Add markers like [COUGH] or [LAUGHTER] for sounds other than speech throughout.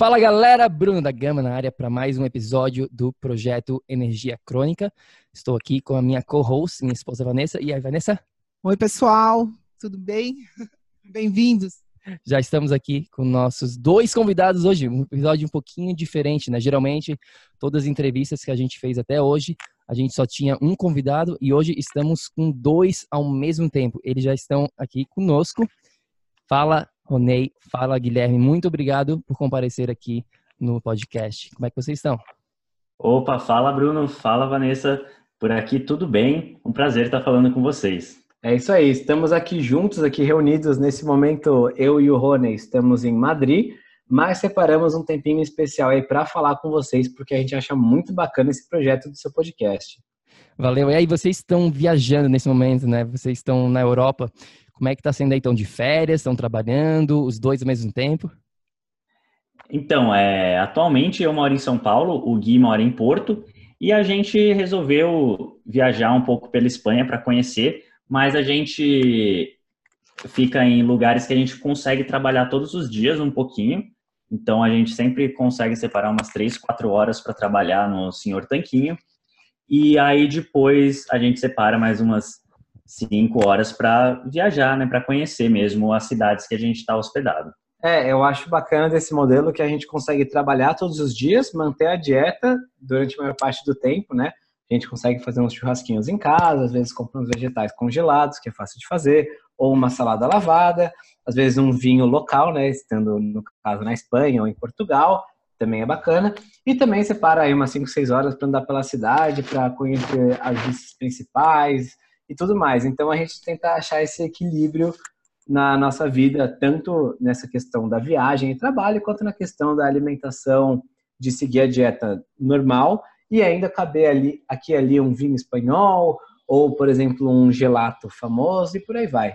Fala galera, Bruno da Gama na área para mais um episódio do projeto Energia Crônica. Estou aqui com a minha co-host, minha esposa Vanessa. E aí, Vanessa? Oi, pessoal, tudo bem? [LAUGHS] Bem-vindos. Já estamos aqui com nossos dois convidados hoje, um episódio um pouquinho diferente, né? Geralmente, todas as entrevistas que a gente fez até hoje, a gente só tinha um convidado e hoje estamos com dois ao mesmo tempo. Eles já estão aqui conosco. Fala, Ronei. Fala, Guilherme. Muito obrigado por comparecer aqui no podcast. Como é que vocês estão? Opa, fala, Bruno. Fala, Vanessa. Por aqui tudo bem. Um prazer estar falando com vocês. É isso aí. Estamos aqui juntos, aqui reunidos nesse momento. Eu e o Rony estamos em Madrid, mas separamos um tempinho especial aí para falar com vocês, porque a gente acha muito bacana esse projeto do seu podcast. Valeu. E aí, vocês estão viajando nesse momento, né? Vocês estão na Europa. Como é que está sendo aí? Estão de férias? Estão trabalhando? Os dois ao mesmo tempo? Então, é, atualmente eu moro em São Paulo, o Gui mora em Porto, e a gente resolveu viajar um pouco pela Espanha para conhecer, mas a gente fica em lugares que a gente consegue trabalhar todos os dias um pouquinho, então a gente sempre consegue separar umas três, quatro horas para trabalhar no Senhor Tanquinho, e aí depois a gente separa mais umas cinco horas para viajar, né, para conhecer mesmo as cidades que a gente está hospedado. É, eu acho bacana desse modelo que a gente consegue trabalhar todos os dias, manter a dieta durante a maior parte do tempo, né? A gente consegue fazer uns churrasquinhos em casa, às vezes compra uns vegetais congelados, que é fácil de fazer, ou uma salada lavada, às vezes um vinho local, né? Estando, no caso, na Espanha ou em Portugal, também é bacana. E também separa aí umas 5, 6 horas para andar pela cidade, para conhecer as vistas principais, e tudo mais. Então a gente tenta achar esse equilíbrio na nossa vida, tanto nessa questão da viagem e trabalho, quanto na questão da alimentação, de seguir a dieta normal e ainda caber ali, aqui ali um vinho espanhol ou, por exemplo, um gelato famoso e por aí vai.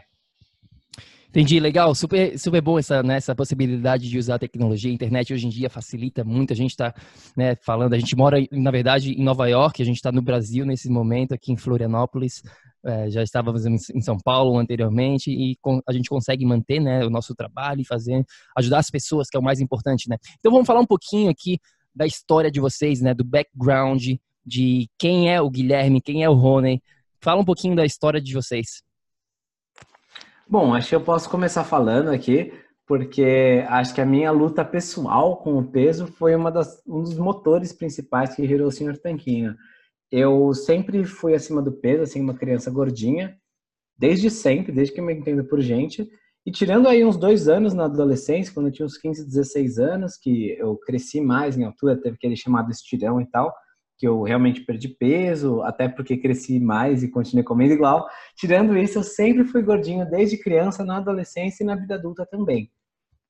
Entendi, legal, super, super bom essa, né, essa possibilidade de usar a tecnologia. A internet hoje em dia facilita muito. A gente está né, falando, a gente mora, na verdade, em Nova York, a gente está no Brasil nesse momento, aqui em Florianópolis. É, já estávamos em São Paulo anteriormente e a gente consegue manter né, o nosso trabalho e fazer, ajudar as pessoas, que é o mais importante, né? Então vamos falar um pouquinho aqui da história de vocês, né? Do background, de quem é o Guilherme, quem é o Rony. Fala um pouquinho da história de vocês. Bom, acho que eu posso começar falando aqui, porque acho que a minha luta pessoal com o peso foi uma das, um dos motores principais que gerou o Senhor Tanquinho. Eu sempre fui acima do peso, assim, uma criança gordinha, desde sempre, desde que eu me entendo por gente. E tirando aí uns dois anos na adolescência, quando eu tinha uns 15, 16 anos, que eu cresci mais em altura, teve aquele chamado estirão e tal, que eu realmente perdi peso, até porque cresci mais e continuei comendo igual. Tirando isso, eu sempre fui gordinho desde criança, na adolescência e na vida adulta também.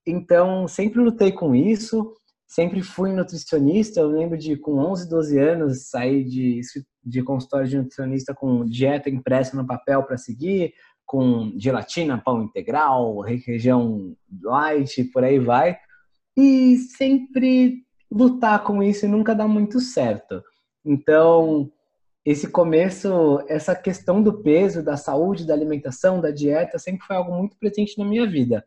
Então, sempre lutei com isso sempre fui nutricionista. Eu lembro de, com 11, 12 anos, sair de, de consultório de nutricionista com dieta impressa no papel para seguir, com gelatina, pão integral, região light, por aí vai. E sempre lutar com isso e nunca dá muito certo. Então, esse começo, essa questão do peso, da saúde, da alimentação, da dieta, sempre foi algo muito presente na minha vida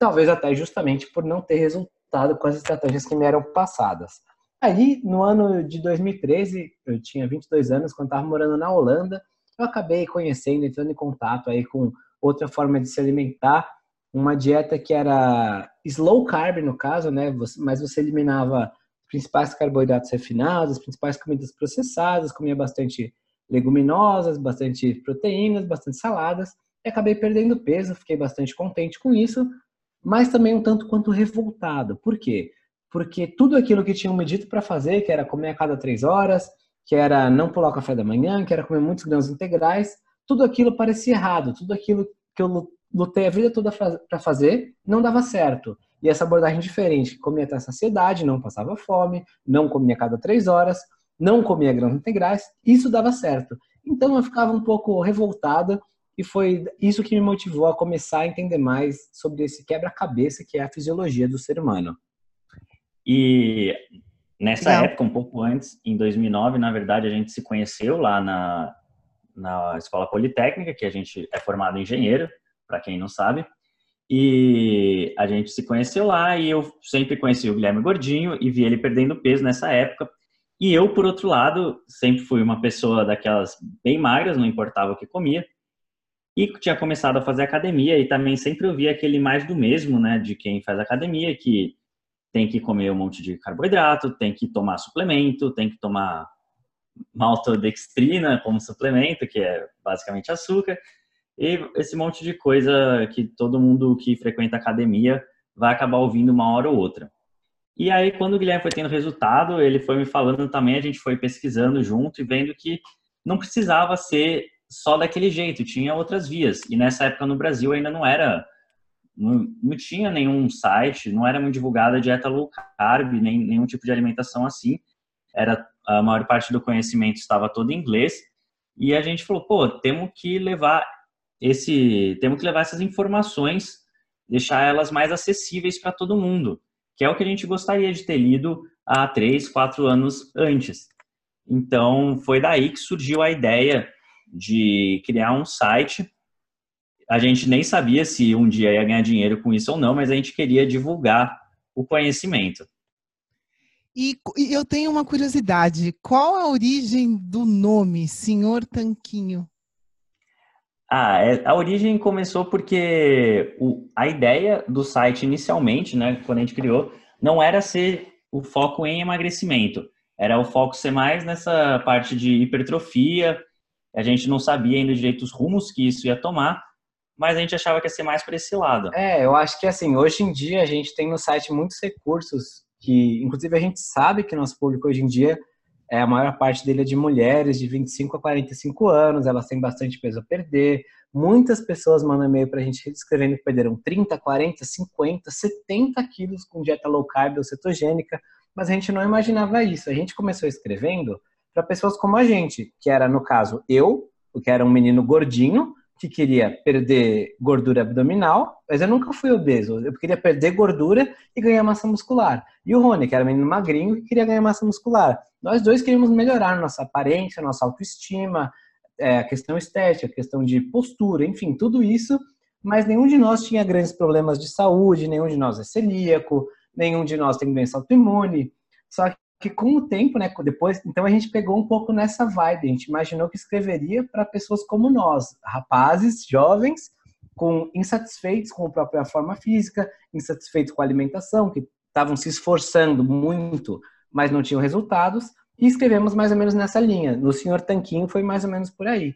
talvez até justamente por não ter resultado com as estratégias que me eram passadas. Aí, no ano de 2013, eu tinha 22 anos, quando estava morando na Holanda, eu acabei conhecendo, entrando em contato aí com outra forma de se alimentar, uma dieta que era slow carb no caso, né? Mas você eliminava os principais carboidratos refinados, as principais comidas processadas, comia bastante leguminosas, bastante proteínas, bastante saladas, e acabei perdendo peso, fiquei bastante contente com isso, mas também um tanto quanto revoltado. Por quê? Porque tudo aquilo que tinham me dito para fazer, que era comer a cada três horas, que era não pular o café da manhã, que era comer muitos grãos integrais, tudo aquilo parecia errado, tudo aquilo que eu lutei a vida toda para fazer não dava certo. E essa abordagem diferente, comia até saciedade, não passava fome, não comia a cada três horas, não comia grãos integrais, isso dava certo. Então eu ficava um pouco revoltada e foi isso que me motivou a começar a entender mais sobre esse quebra-cabeça que é a fisiologia do ser humano. E nessa Não. época, um pouco antes, em 2009, na verdade, a gente se conheceu lá na, na Escola Politécnica, que a gente é formado em engenheiro, para quem não sabe. E a gente se conheceu lá e eu sempre conheci o Guilherme Gordinho e vi ele perdendo peso nessa época. E eu, por outro lado, sempre fui uma pessoa daquelas bem magras, não importava o que comia. E tinha começado a fazer academia e também sempre ouvia aquele mais do mesmo, né, de quem faz academia, que tem que comer um monte de carboidrato, tem que tomar suplemento, tem que tomar maltodextrina como suplemento, que é basicamente açúcar, e esse monte de coisa que todo mundo que frequenta academia vai acabar ouvindo uma hora ou outra. E aí, quando o Guilherme foi tendo resultado, ele foi me falando também, a gente foi pesquisando junto e vendo que não precisava ser só daquele jeito, tinha outras vias. E nessa época no Brasil ainda não era, não, não tinha nenhum site, não era muito divulgada dieta low carb, nem nenhum tipo de alimentação assim. Era a maior parte do conhecimento estava todo em inglês. E a gente falou, pô, temos que levar esse, temos que levar essas informações, deixar elas mais acessíveis para todo mundo que é o que a gente gostaria de ter lido há três, quatro anos antes. Então, foi daí que surgiu a ideia de criar um site. A gente nem sabia se um dia ia ganhar dinheiro com isso ou não, mas a gente queria divulgar o conhecimento. E, e eu tenho uma curiosidade: qual a origem do nome Senhor Tanquinho? Ah, é, a origem começou porque o, a ideia do site inicialmente, né, quando a gente criou, não era ser o foco em emagrecimento, era o foco ser mais nessa parte de hipertrofia. A gente não sabia ainda direito os rumos que isso ia tomar, mas a gente achava que ia ser mais para esse lado. É, eu acho que assim, hoje em dia a gente tem no site muitos recursos que, inclusive, a gente sabe que nosso público hoje em dia é, a maior parte dele é de mulheres de 25 a 45 anos, elas têm bastante peso a perder. Muitas pessoas mandam e-mail para a gente escrevendo que perderam 30, 40, 50, 70 quilos com dieta low carb ou cetogênica, mas a gente não imaginava isso. A gente começou escrevendo para pessoas como a gente, que era, no caso, eu, que era um menino gordinho, que queria perder gordura abdominal, mas eu nunca fui obeso. Eu queria perder gordura e ganhar massa muscular. E o Rony, que era um menino magrinho que queria ganhar massa muscular. Nós dois queríamos melhorar nossa aparência, nossa autoestima, é, a questão estética, a questão de postura, enfim, tudo isso, mas nenhum de nós tinha grandes problemas de saúde, nenhum de nós é celíaco, nenhum de nós tem doença autoimune. Só que com o tempo, né, depois, então a gente pegou um pouco nessa vibe, a gente imaginou que escreveria para pessoas como nós, rapazes, jovens, com insatisfeitos com a própria forma física, insatisfeitos com a alimentação, que estavam se esforçando muito, mas não tinham resultados, e escrevemos mais ou menos nessa linha. No Senhor Tanquinho foi mais ou menos por aí.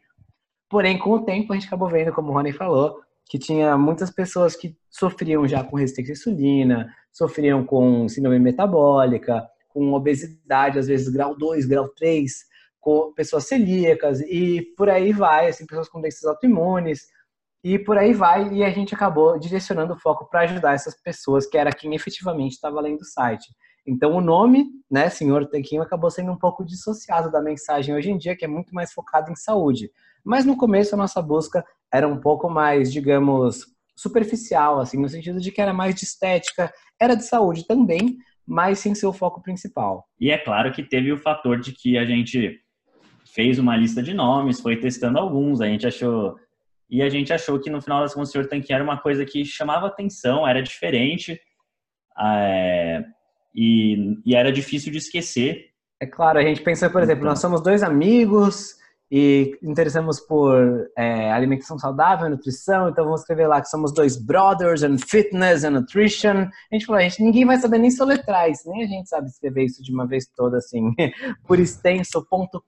Porém, com o tempo, a gente acabou vendo, como o Rony falou, que tinha muitas pessoas que sofriam já com resistência à insulina, sofriam com síndrome metabólica, com obesidade, às vezes grau 2, grau 3, com pessoas celíacas e por aí vai, assim, pessoas com doenças autoimunes e por aí vai. E a gente acabou direcionando o foco para ajudar essas pessoas, que era quem efetivamente estava lendo o site. Então o nome, né, Senhor Tanquinho, acabou sendo um pouco dissociado da mensagem hoje em dia, que é muito mais focado em saúde. Mas no começo a nossa busca era um pouco mais, digamos, superficial, assim, no sentido de que era mais de estética, era de saúde também, mas sem ser o foco principal. E é claro que teve o fator de que a gente fez uma lista de nomes, foi testando alguns, a gente achou e a gente achou que no final das contas o Senhor Tanquinho era uma coisa que chamava atenção, era diferente é, e, e era difícil de esquecer. É claro, a gente pensou, por exemplo, nós somos dois amigos e interessamos por é, alimentação saudável, nutrição, então vamos escrever lá que somos dois brothers and fitness and nutrition. A gente falou, a gente, ninguém vai saber nem soletrar isso, nem a gente sabe escrever isso de uma vez toda, assim, [LAUGHS] por extenso.com.br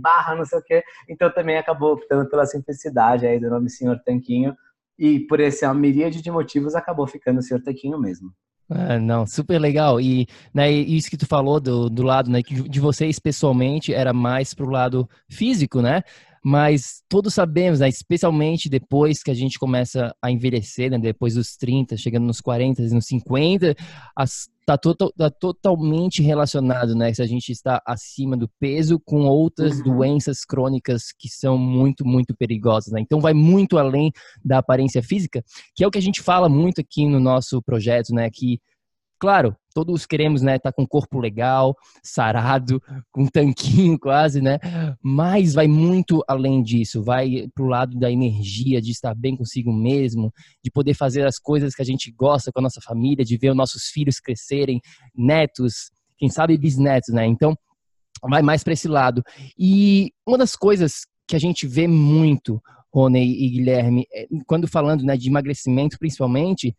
barra não sei o quê. Então também acabou optando pela simplicidade aí do nome Senhor Tanquinho e por esse uma miríade de motivos acabou ficando o Senhor Tanquinho mesmo. Ah, não, super legal. E né, isso que tu falou do, do lado né, de vocês pessoalmente era mais pro lado físico, né? Mas todos sabemos, né, especialmente depois que a gente começa a envelhecer, né, depois dos 30, chegando nos 40 e nos 50, está tá totalmente relacionado, né, se a gente está acima do peso com outras uhum. doenças crônicas que são muito, muito perigosas. Né? Então vai muito além da aparência física, que é o que a gente fala muito aqui no nosso projeto, né, que Claro, todos queremos, né, estar tá com um corpo legal, sarado, com um tanquinho [LAUGHS] quase, né? Mas vai muito além disso, vai pro lado da energia, de estar bem consigo mesmo, de poder fazer as coisas que a gente gosta com a nossa família, de ver os nossos filhos crescerem, netos, quem sabe bisnetos, né? Então, vai mais para esse lado. E uma das coisas que a gente vê muito, Rony e Guilherme, é, quando falando né, de emagrecimento principalmente,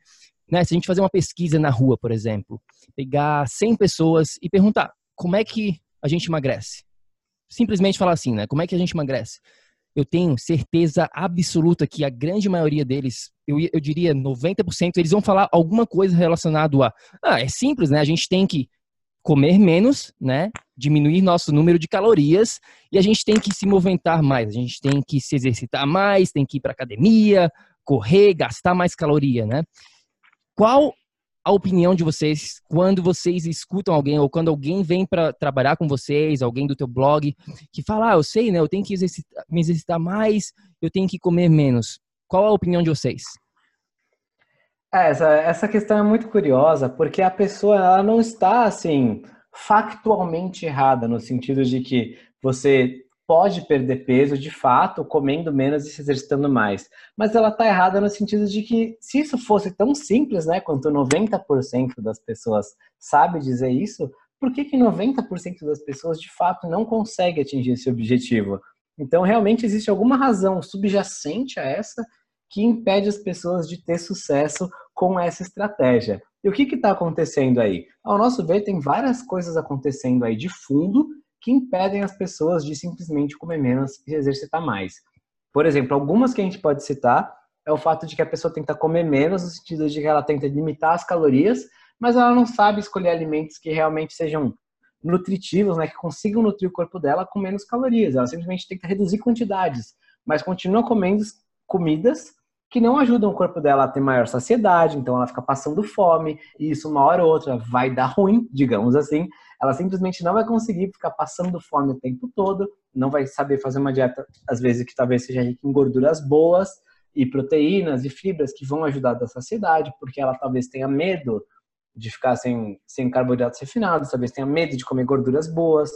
né? Se a gente fazer uma pesquisa na rua, por exemplo, pegar 100 pessoas e perguntar como é que a gente emagrece. Simplesmente falar assim, né? Como é que a gente emagrece? Eu tenho certeza absoluta que a grande maioria deles, eu, eu diria 90%, eles vão falar alguma coisa relacionada a, ah, é simples, né? A gente tem que comer menos, né? Diminuir nosso número de calorias e a gente tem que se movimentar mais, a gente tem que se exercitar mais, tem que ir para academia, correr, gastar mais caloria, né? Qual a opinião de vocês quando vocês escutam alguém ou quando alguém vem para trabalhar com vocês, alguém do teu blog, que fala, ah, eu sei, né, eu tenho que exercitar, me exercitar mais, eu tenho que comer menos. Qual a opinião de vocês? É, essa, essa questão é muito curiosa, porque a pessoa ela não está, assim, factualmente errada, no sentido de que você pode perder peso de fato, comendo menos e se exercitando mais. Mas ela está errada no sentido de que se isso fosse tão simples, né, quanto 90% das pessoas sabe dizer isso, por que, que 90% das pessoas de fato não consegue atingir esse objetivo? Então, realmente existe alguma razão subjacente a essa que impede as pessoas de ter sucesso com essa estratégia. E o que está acontecendo aí? Ao nosso ver, tem várias coisas acontecendo aí de fundo que impedem as pessoas de simplesmente comer menos e exercitar mais. Por exemplo, algumas que a gente pode citar é o fato de que a pessoa tenta comer menos, no sentido de que ela tenta limitar as calorias, mas ela não sabe escolher alimentos que realmente sejam nutritivos, né, que consigam nutrir o corpo dela com menos calorias. Ela simplesmente tenta reduzir quantidades, mas continua comendo comidas que não ajudam o corpo dela a ter maior saciedade, então ela fica passando fome, e isso uma hora ou outra vai dar [LAUGHS] ruim, digamos assim, ela simplesmente não vai conseguir ficar passando fome o tempo todo, não vai saber fazer uma dieta, às vezes, que talvez seja rica em gorduras boas e proteínas e fibras que vão ajudar da saciedade, porque ela talvez tenha medo de ficar sem, sem carboidratos refinados, talvez tenha medo de comer gorduras boas.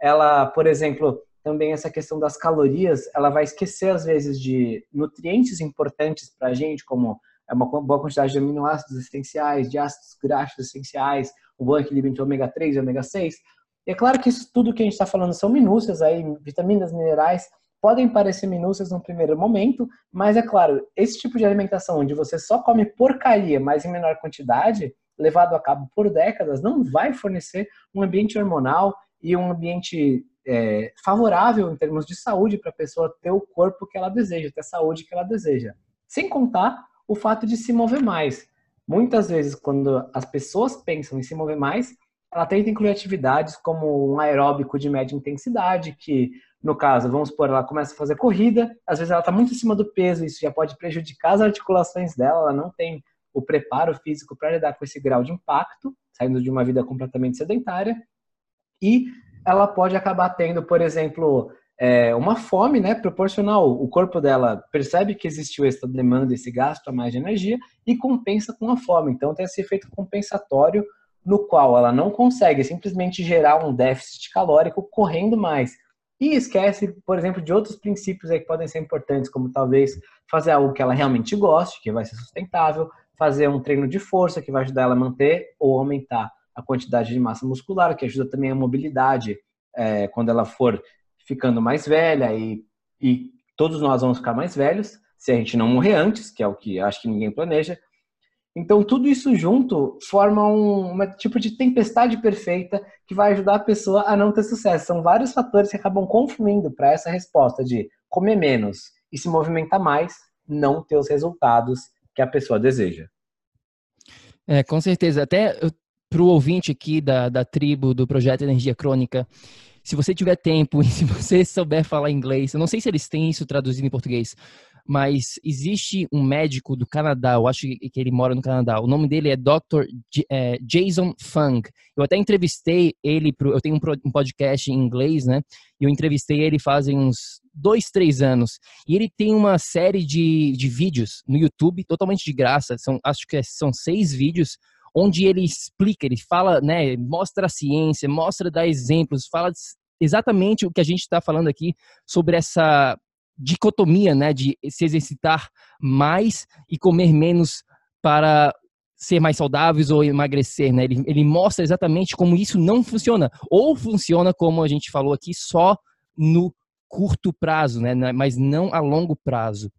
Ela, por exemplo, também essa questão das calorias, ela vai esquecer às vezes de nutrientes importantes para a gente, como é uma boa quantidade de aminoácidos essenciais, de ácidos graxos essenciais, o bom equilíbrio entre ômega 3 e ômega 6. E é claro que isso tudo que a gente está falando são minúcias aí, vitaminas, minerais, podem parecer minúcias no primeiro momento, mas é claro, esse tipo de alimentação onde você só come porcaria, mas em menor quantidade, levado a cabo por décadas, não vai fornecer um ambiente hormonal e um ambiente é, favorável em termos de saúde para a pessoa ter o corpo que ela deseja, ter a saúde que ela deseja. Sem contar o fato de se mover mais. Muitas vezes, quando as pessoas pensam em se mover mais, ela tenta incluir atividades como um aeróbico de média intensidade, que, no caso, vamos supor, ela começa a fazer corrida, às vezes ela está muito acima do peso, isso já pode prejudicar as articulações dela, ela não tem o preparo físico para lidar com esse grau de impacto, saindo de uma vida completamente sedentária, e ela pode acabar tendo, por exemplo, é, uma fome, né, proporcional. O corpo dela percebe que existiu essa demanda, esse gasto a mais de energia e compensa com a fome. Então tem esse efeito compensatório no qual ela não consegue simplesmente gerar um déficit calórico correndo mais. e esquece, por exemplo, de outros princípios aí que podem ser importantes, como talvez fazer algo que ela realmente goste, que vai ser sustentável, fazer um treino de força que vai ajudar ela a manter ou aumentar a quantidade de massa muscular, que ajuda também a mobilidade é, quando ela for ficando mais velha e, e todos nós vamos ficar mais velhos se a gente não morrer antes, que é o que acho que ninguém planeja. Então, tudo isso junto forma um uma tipo de tempestade perfeita que vai ajudar a pessoa a não ter sucesso. São vários fatores que acabam confluindo para essa resposta de comer menos e se movimentar mais, não ter os resultados que a pessoa deseja. É, com certeza. Até para o ouvinte aqui da, da tribo do Projeto Energia Crônica, se você tiver tempo [LAUGHS] e se você souber falar inglês, eu não sei se eles têm isso traduzido em português, mas existe um médico do Canadá, eu acho que ele mora no Canadá, o nome dele é Dr. J é, Jason Fung. Eu até entrevistei ele, pro, eu tenho um, podcast em inglês, né? E eu entrevistei ele fazem uns dois, três anos. E ele tem uma série de, de vídeos no YouTube, totalmente de graça, são, acho que é, são seis vídeos, onde ele explica, ele fala, né, mostra a ciência, mostra, dá exemplos, fala exatamente o que a gente está falando aqui sobre essa dicotomia, né, de se exercitar mais e comer menos para ser mais saudáveis ou emagrecer, né? Ele, ele mostra exatamente como isso não funciona. Ou funciona, como a gente falou aqui, só no curto prazo, né? Mas não a longo prazo.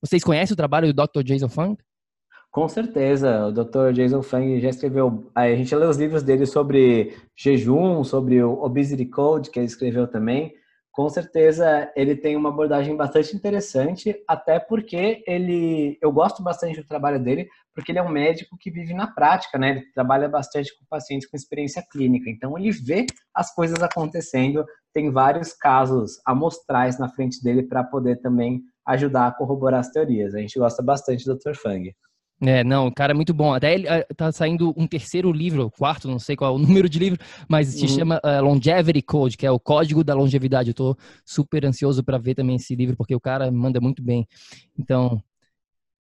Vocês conhecem o trabalho do Dr. Jason Fung? Com certeza, o Dr. Jason Fung já escreveu. A gente lê os livros dele sobre jejum, sobre o Obesity Code, que ele escreveu também com certeza ele tem uma abordagem bastante interessante, até porque ele, eu gosto bastante do trabalho dele, porque ele é um médico que vive na prática, né? Ele trabalha bastante com pacientes com experiência clínica, então ele vê as coisas acontecendo, tem vários casos amostrais na frente dele para poder também ajudar a corroborar as teorias. A gente gosta bastante do Dr. Fung. É, não, o cara é muito bom. Até ele uh, tá saindo um terceiro livro, quarto, não sei qual é o [LAUGHS] número de livro, mas se uhum. chama uh, Longevity Code, que é o código da longevidade. Eu tô super ansioso para ver também esse livro, porque o cara manda muito bem. Então,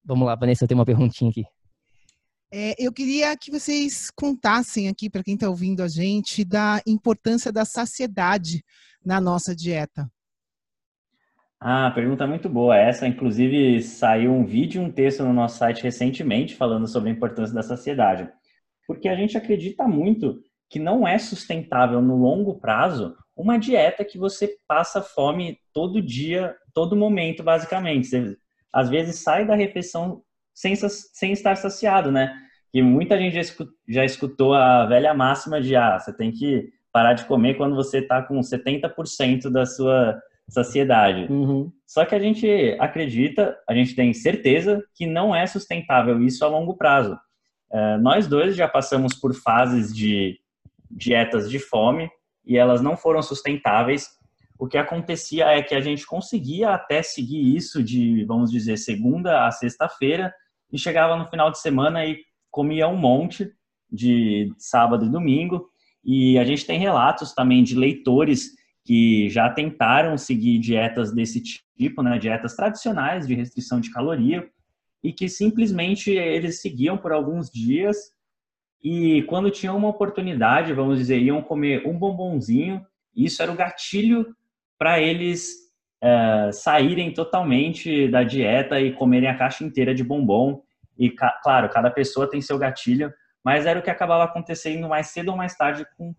vamos lá, Vanessa, tem uma perguntinha aqui. É, eu queria que vocês contassem aqui, para quem está ouvindo a gente, da importância da saciedade na nossa dieta. Ah, pergunta muito boa essa. Inclusive, saiu um vídeo um texto no nosso site recentemente falando sobre a importância da saciedade. Porque a gente acredita muito que não é sustentável no longo prazo uma dieta que você passa fome todo dia, todo momento, basicamente. Você, às vezes sai da refeição sem, sem estar saciado, né? E muita gente já escutou a velha máxima de ah, você tem que parar de comer quando você está com 70% da sua saciedade. Uhum. Só que a gente acredita, a gente tem certeza que não é sustentável isso a longo prazo. Uh, nós dois já passamos por fases de dietas de fome e elas não foram sustentáveis. O que acontecia é que a gente conseguia até seguir isso de, vamos dizer, segunda a sexta-feira e chegava no final de semana e comia um monte de sábado e domingo. E a gente tem relatos também de leitores que já tentaram seguir dietas desse tipo, né, dietas tradicionais de restrição de caloria, e que simplesmente eles seguiam por alguns dias e quando tinham uma oportunidade, vamos dizer, iam comer um bombonzinho, isso era o gatilho para eles é, saírem totalmente da dieta e comerem a caixa inteira de bombom. E, claro, cada pessoa tem seu gatilho, mas era o que acabava acontecendo mais cedo ou mais tarde com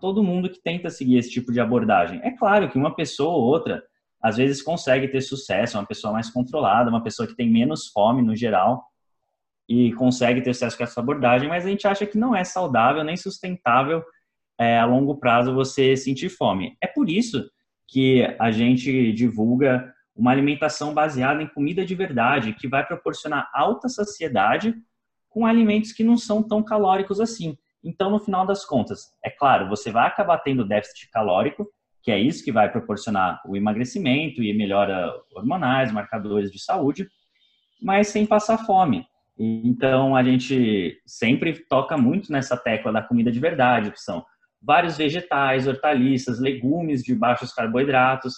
todo mundo que tenta seguir esse tipo de abordagem. É claro que uma pessoa ou outra às vezes consegue ter sucesso, uma pessoa mais controlada, uma pessoa que tem menos fome no geral e consegue ter sucesso com essa abordagem, mas a gente acha que não é saudável nem sustentável é, a longo prazo você sentir fome. É por isso que a gente divulga uma alimentação baseada em comida de verdade, que vai proporcionar alta saciedade com alimentos que não são tão calóricos assim. Então, no final das contas, é claro, você vai acabar tendo déficit calórico, que é isso que vai proporcionar o emagrecimento e melhora hormonais, marcadores de saúde, mas sem passar fome. Então, a gente sempre toca muito nessa tecla da comida de verdade, que são vários vegetais, hortaliças, legumes de baixos carboidratos,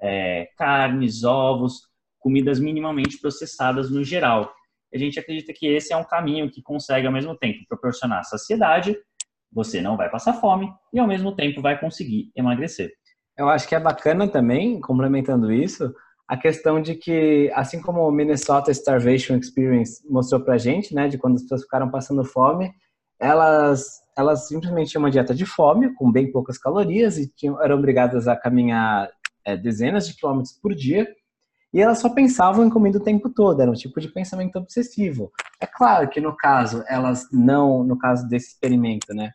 é, carnes, ovos, comidas minimamente processadas no geral a gente acredita que esse é um caminho que consegue, ao mesmo tempo, proporcionar saciedade, você não vai passar fome e, ao mesmo tempo, vai conseguir emagrecer. Eu acho que é bacana também, complementando isso, a questão de que, assim como o Minnesota Starvation Experience mostrou pra gente, né, de quando as pessoas ficaram passando fome, elas, elas simplesmente tinham uma dieta de fome, com bem poucas calorias, e tinham, eram obrigadas a caminhar é, dezenas de quilômetros por dia, e elas só pensavam em comida o tempo todo, era um tipo de pensamento obsessivo. É claro que no caso, elas não, no caso desse experimento, né,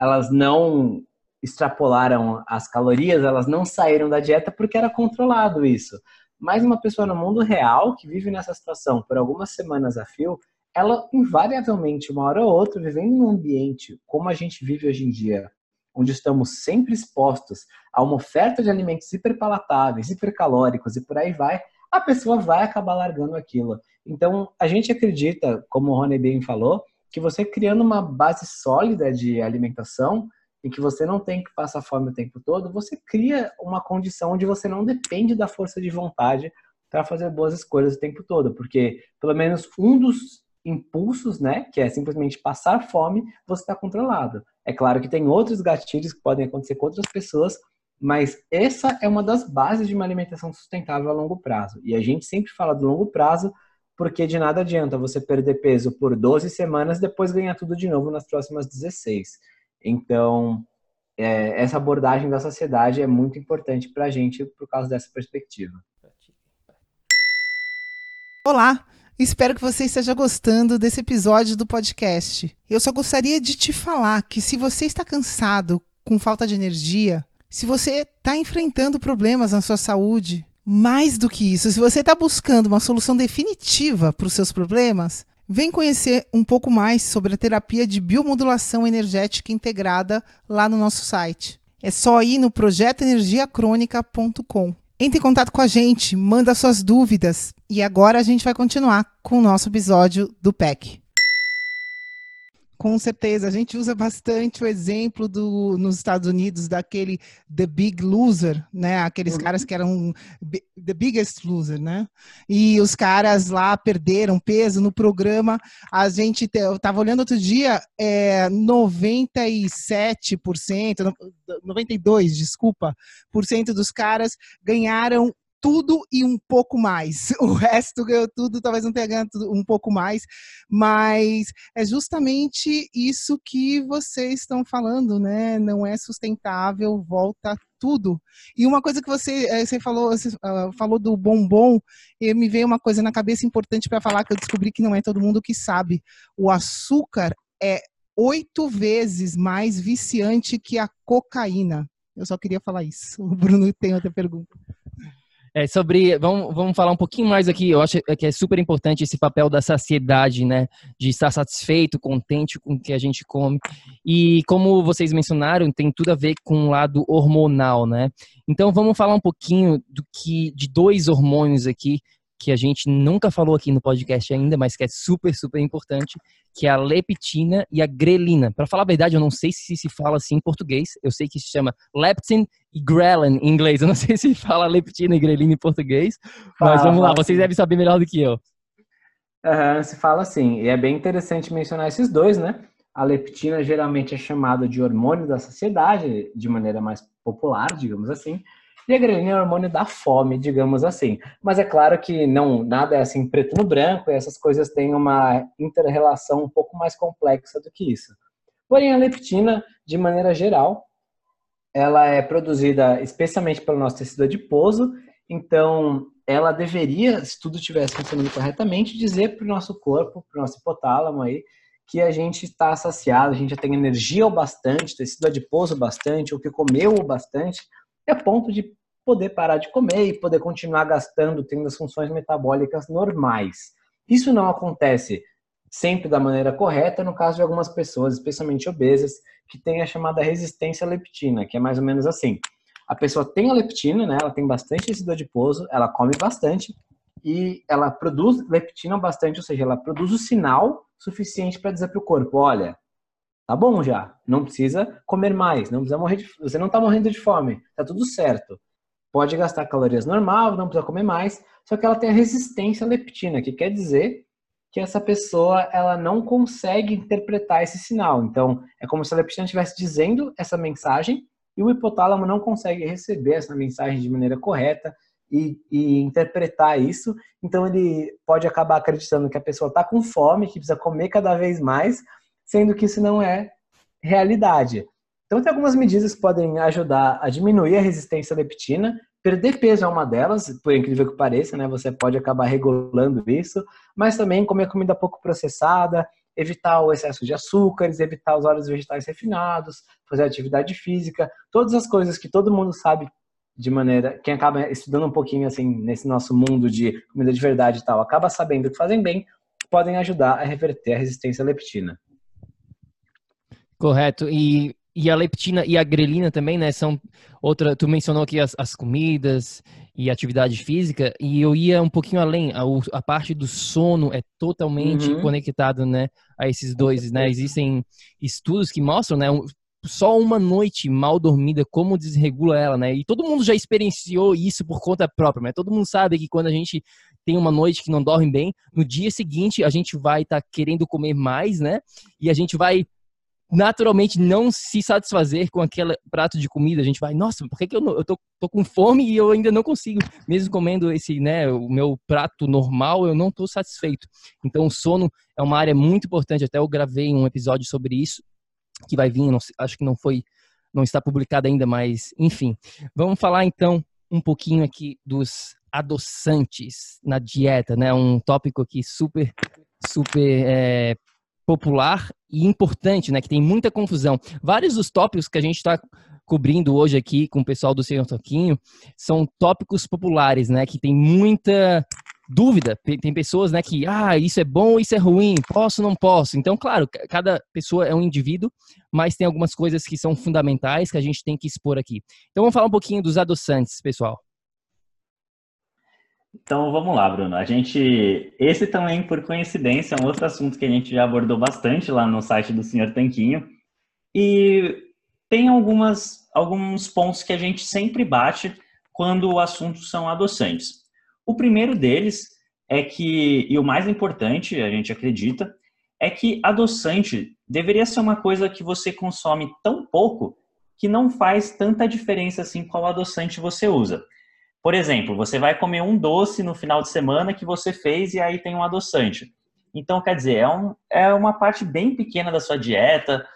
elas não extrapolaram as calorias, elas não saíram da dieta porque era controlado isso. Mas uma pessoa no mundo real que vive nessa situação por algumas semanas a fio, ela invariavelmente, uma hora ou outra, vivendo num ambiente como a gente vive hoje em dia, onde estamos sempre expostos a uma oferta de alimentos hiperpalatáveis, hipercalóricos e por aí vai, a pessoa vai acabar largando aquilo. Então, a gente acredita, como o Rony bem falou, que você criando uma base sólida de alimentação, em que você não tem que passar fome o tempo todo, você cria uma condição onde você não depende da força de vontade para fazer boas escolhas o tempo todo, porque pelo menos um dos impulsos, né, que é simplesmente passar fome, você está controlado. É claro que tem outros gatilhos que podem acontecer com outras pessoas, mas essa é uma das bases de uma alimentação sustentável a longo prazo. E a gente sempre fala do longo prazo, porque de nada adianta você perder peso por 12 semanas e depois ganhar tudo de novo nas próximas 16. Então, é, essa abordagem da sociedade é muito importante para a gente por causa dessa perspectiva. Olá! Espero que você esteja gostando desse episódio do podcast. Eu só gostaria de te falar que se você está cansado, com falta de energia, se você está enfrentando problemas na sua saúde, mais do que isso, se você está buscando uma solução definitiva para os seus problemas, vem conhecer um pouco mais sobre a terapia de biomodulação energética integrada lá no nosso site. É só ir no projetoenergiacrônica.com. Entre em contato com a gente, manda suas dúvidas e agora a gente vai continuar com o nosso episódio do PEC. Com certeza, a gente usa bastante o exemplo do, nos Estados Unidos daquele The Big Loser, né? Aqueles uhum. caras que eram The Biggest Loser, né? E os caras lá perderam peso no programa. A gente, eu estava olhando outro dia, é 97%, 92, desculpa, por cento dos caras ganharam tudo e um pouco mais. [LAUGHS] O resto ganhou tudo, talvez não tenha ganhado um pouco mais, mas é justamente isso que vocês estão falando, né? Não é sustentável, volta tudo. E uma coisa que você, eh, você falou, você uh, falou do bombom, e me veio uma coisa na cabeça importante para falar que eu descobri que não é todo mundo que sabe. O açúcar é oito vezes mais viciante que a cocaína. Eu só queria falar isso. [LAUGHS] O Bruno tem outra pergunta. É, sobre, vamos, vamos falar um pouquinho mais aqui, eu acho que é super importante esse papel da saciedade, né, de estar satisfeito, contente com o que a gente come, e como vocês mencionaram, tem tudo a ver com o lado hormonal, né, então vamos falar um pouquinho do que, de dois hormônios aqui, que a gente nunca falou aqui no podcast ainda, mas que é super, super importante, que é a leptina e a grelina. Para falar a verdade, eu não sei se se fala assim em português. Eu sei que se chama leptin e ghrelin em inglês. Eu não [LAUGHS] sei se fala leptina e grelina em português, mas ah, vamos lá, vocês devem saber melhor do que eu. Uhum, se fala assim, e é bem interessante mencionar esses dois, né? A leptina geralmente é chamada de hormônio da saciedade, de maneira mais popular, digamos assim, e a grelina é o hormônio da fome, digamos assim. Mas é claro que não nada é assim preto no branco, e essas coisas têm uma interrelação um pouco mais complexa do que isso. Porém, a leptina, de maneira geral, ela é produzida especialmente pelo nosso tecido adiposo, então ela deveria, se tudo estivesse funcionando corretamente, dizer para o nosso corpo, para o nosso hipotálamo aí, que a gente está saciado, a gente já tem energia o bastante, tecido adiposo bastante, ou que comeu o bastante, a ponto de poder parar de comer e poder continuar gastando, tendo as funções metabólicas normais. Isso não acontece sempre da maneira correta no caso de algumas pessoas, especialmente obesas, que têm a chamada resistência à leptina, que é mais ou menos assim. A pessoa tem a leptina, né? Ela tem bastante tecido adiposo, ela come bastante e ela produz leptina bastante, ou seja, ela produz o sinal suficiente para dizer para o corpo, olha, Tá bom já. Não precisa comer mais. Não precisa morrer de... Você não está morrendo de fome. Tá tudo certo. Pode gastar calorias normal, não precisa comer mais. Só que ela tem a resistência à leptina, que quer dizer que essa pessoa ela não consegue interpretar esse sinal. Então, é como se a leptina estivesse dizendo essa mensagem e o hipotálamo não consegue receber essa mensagem de maneira correta e, e interpretar isso. Então ele pode acabar acreditando que a pessoa está com fome, que precisa comer cada vez mais, sendo que isso não é realidade. Então tem algumas medidas que podem ajudar a diminuir a resistência à leptina. Perder peso é uma delas, por incrível que pareça, né? Você pode acabar regulando isso, mas também comer comida pouco processada, evitar o excesso de açúcares, evitar os óleos vegetais refinados, fazer atividade física, todas as coisas que todo mundo sabe de maneira, quem acaba estudando um pouquinho assim nesse nosso mundo de comida de verdade e tal, acaba sabendo que fazem bem, podem ajudar a reverter a resistência à leptina. Correto. E, e a leptina e a grelina também, né? São outra. Tu mencionou aqui as, as comidas e atividade física, e eu ia um pouquinho além. A, a parte do sono é totalmente uhum. conectado, né? A esses dois, né? Existem estudos que mostram, né? só uma noite mal dormida, como desregula ela, né? E todo mundo já experienciou isso por conta própria, né? Todo mundo sabe que quando a gente tem uma noite que não dorme bem, no dia seguinte a gente vai estar tá querendo comer mais, né? E a gente vai naturalmente não se satisfazer com aquele prato de comida. A gente vai, nossa, por que, que eu, não, eu tô, tô, com fome e eu ainda não consigo, mesmo comendo esse, né, o meu prato normal, eu não tô satisfeito. Então, o sono é uma área muito importante. Até eu gravei um episódio sobre isso que vai vir, não, acho que não foi, não está publicado ainda, mas enfim. Vamos falar então um pouquinho aqui dos adoçantes na dieta, né? Um tópico aqui super, super é, popular e importante, né? Que tem muita confusão. Vários dos tópicos que a gente está cobrindo hoje aqui com o pessoal do Senhor Toquinho são tópicos populares, né? Que tem muita dúvida. Tem pessoas, né, que, ah, isso é bom, isso é ruim, posso, não posso. Então, claro, cada pessoa é um indivíduo, mas tem algumas coisas que são fundamentais que a gente tem que expor aqui. Então, vamos falar um pouquinho dos adoçantes, pessoal. Então, vamos lá, Bruno. A gente, esse também, por coincidência, é um outro assunto que a gente já abordou bastante lá no site do Senhor Tanquinho. E tem algumas, alguns pontos que a gente sempre bate quando o assunto são adoçantes. O primeiro deles é que, e o mais importante, a gente acredita, é que adoçante deveria ser uma coisa que você consome tão pouco que não faz tanta diferença assim qual adoçante você usa. Por exemplo, você vai comer um doce no final de semana que você fez e aí tem um adoçante. Então, quer dizer, é, um, é uma parte bem pequena da sua dieta,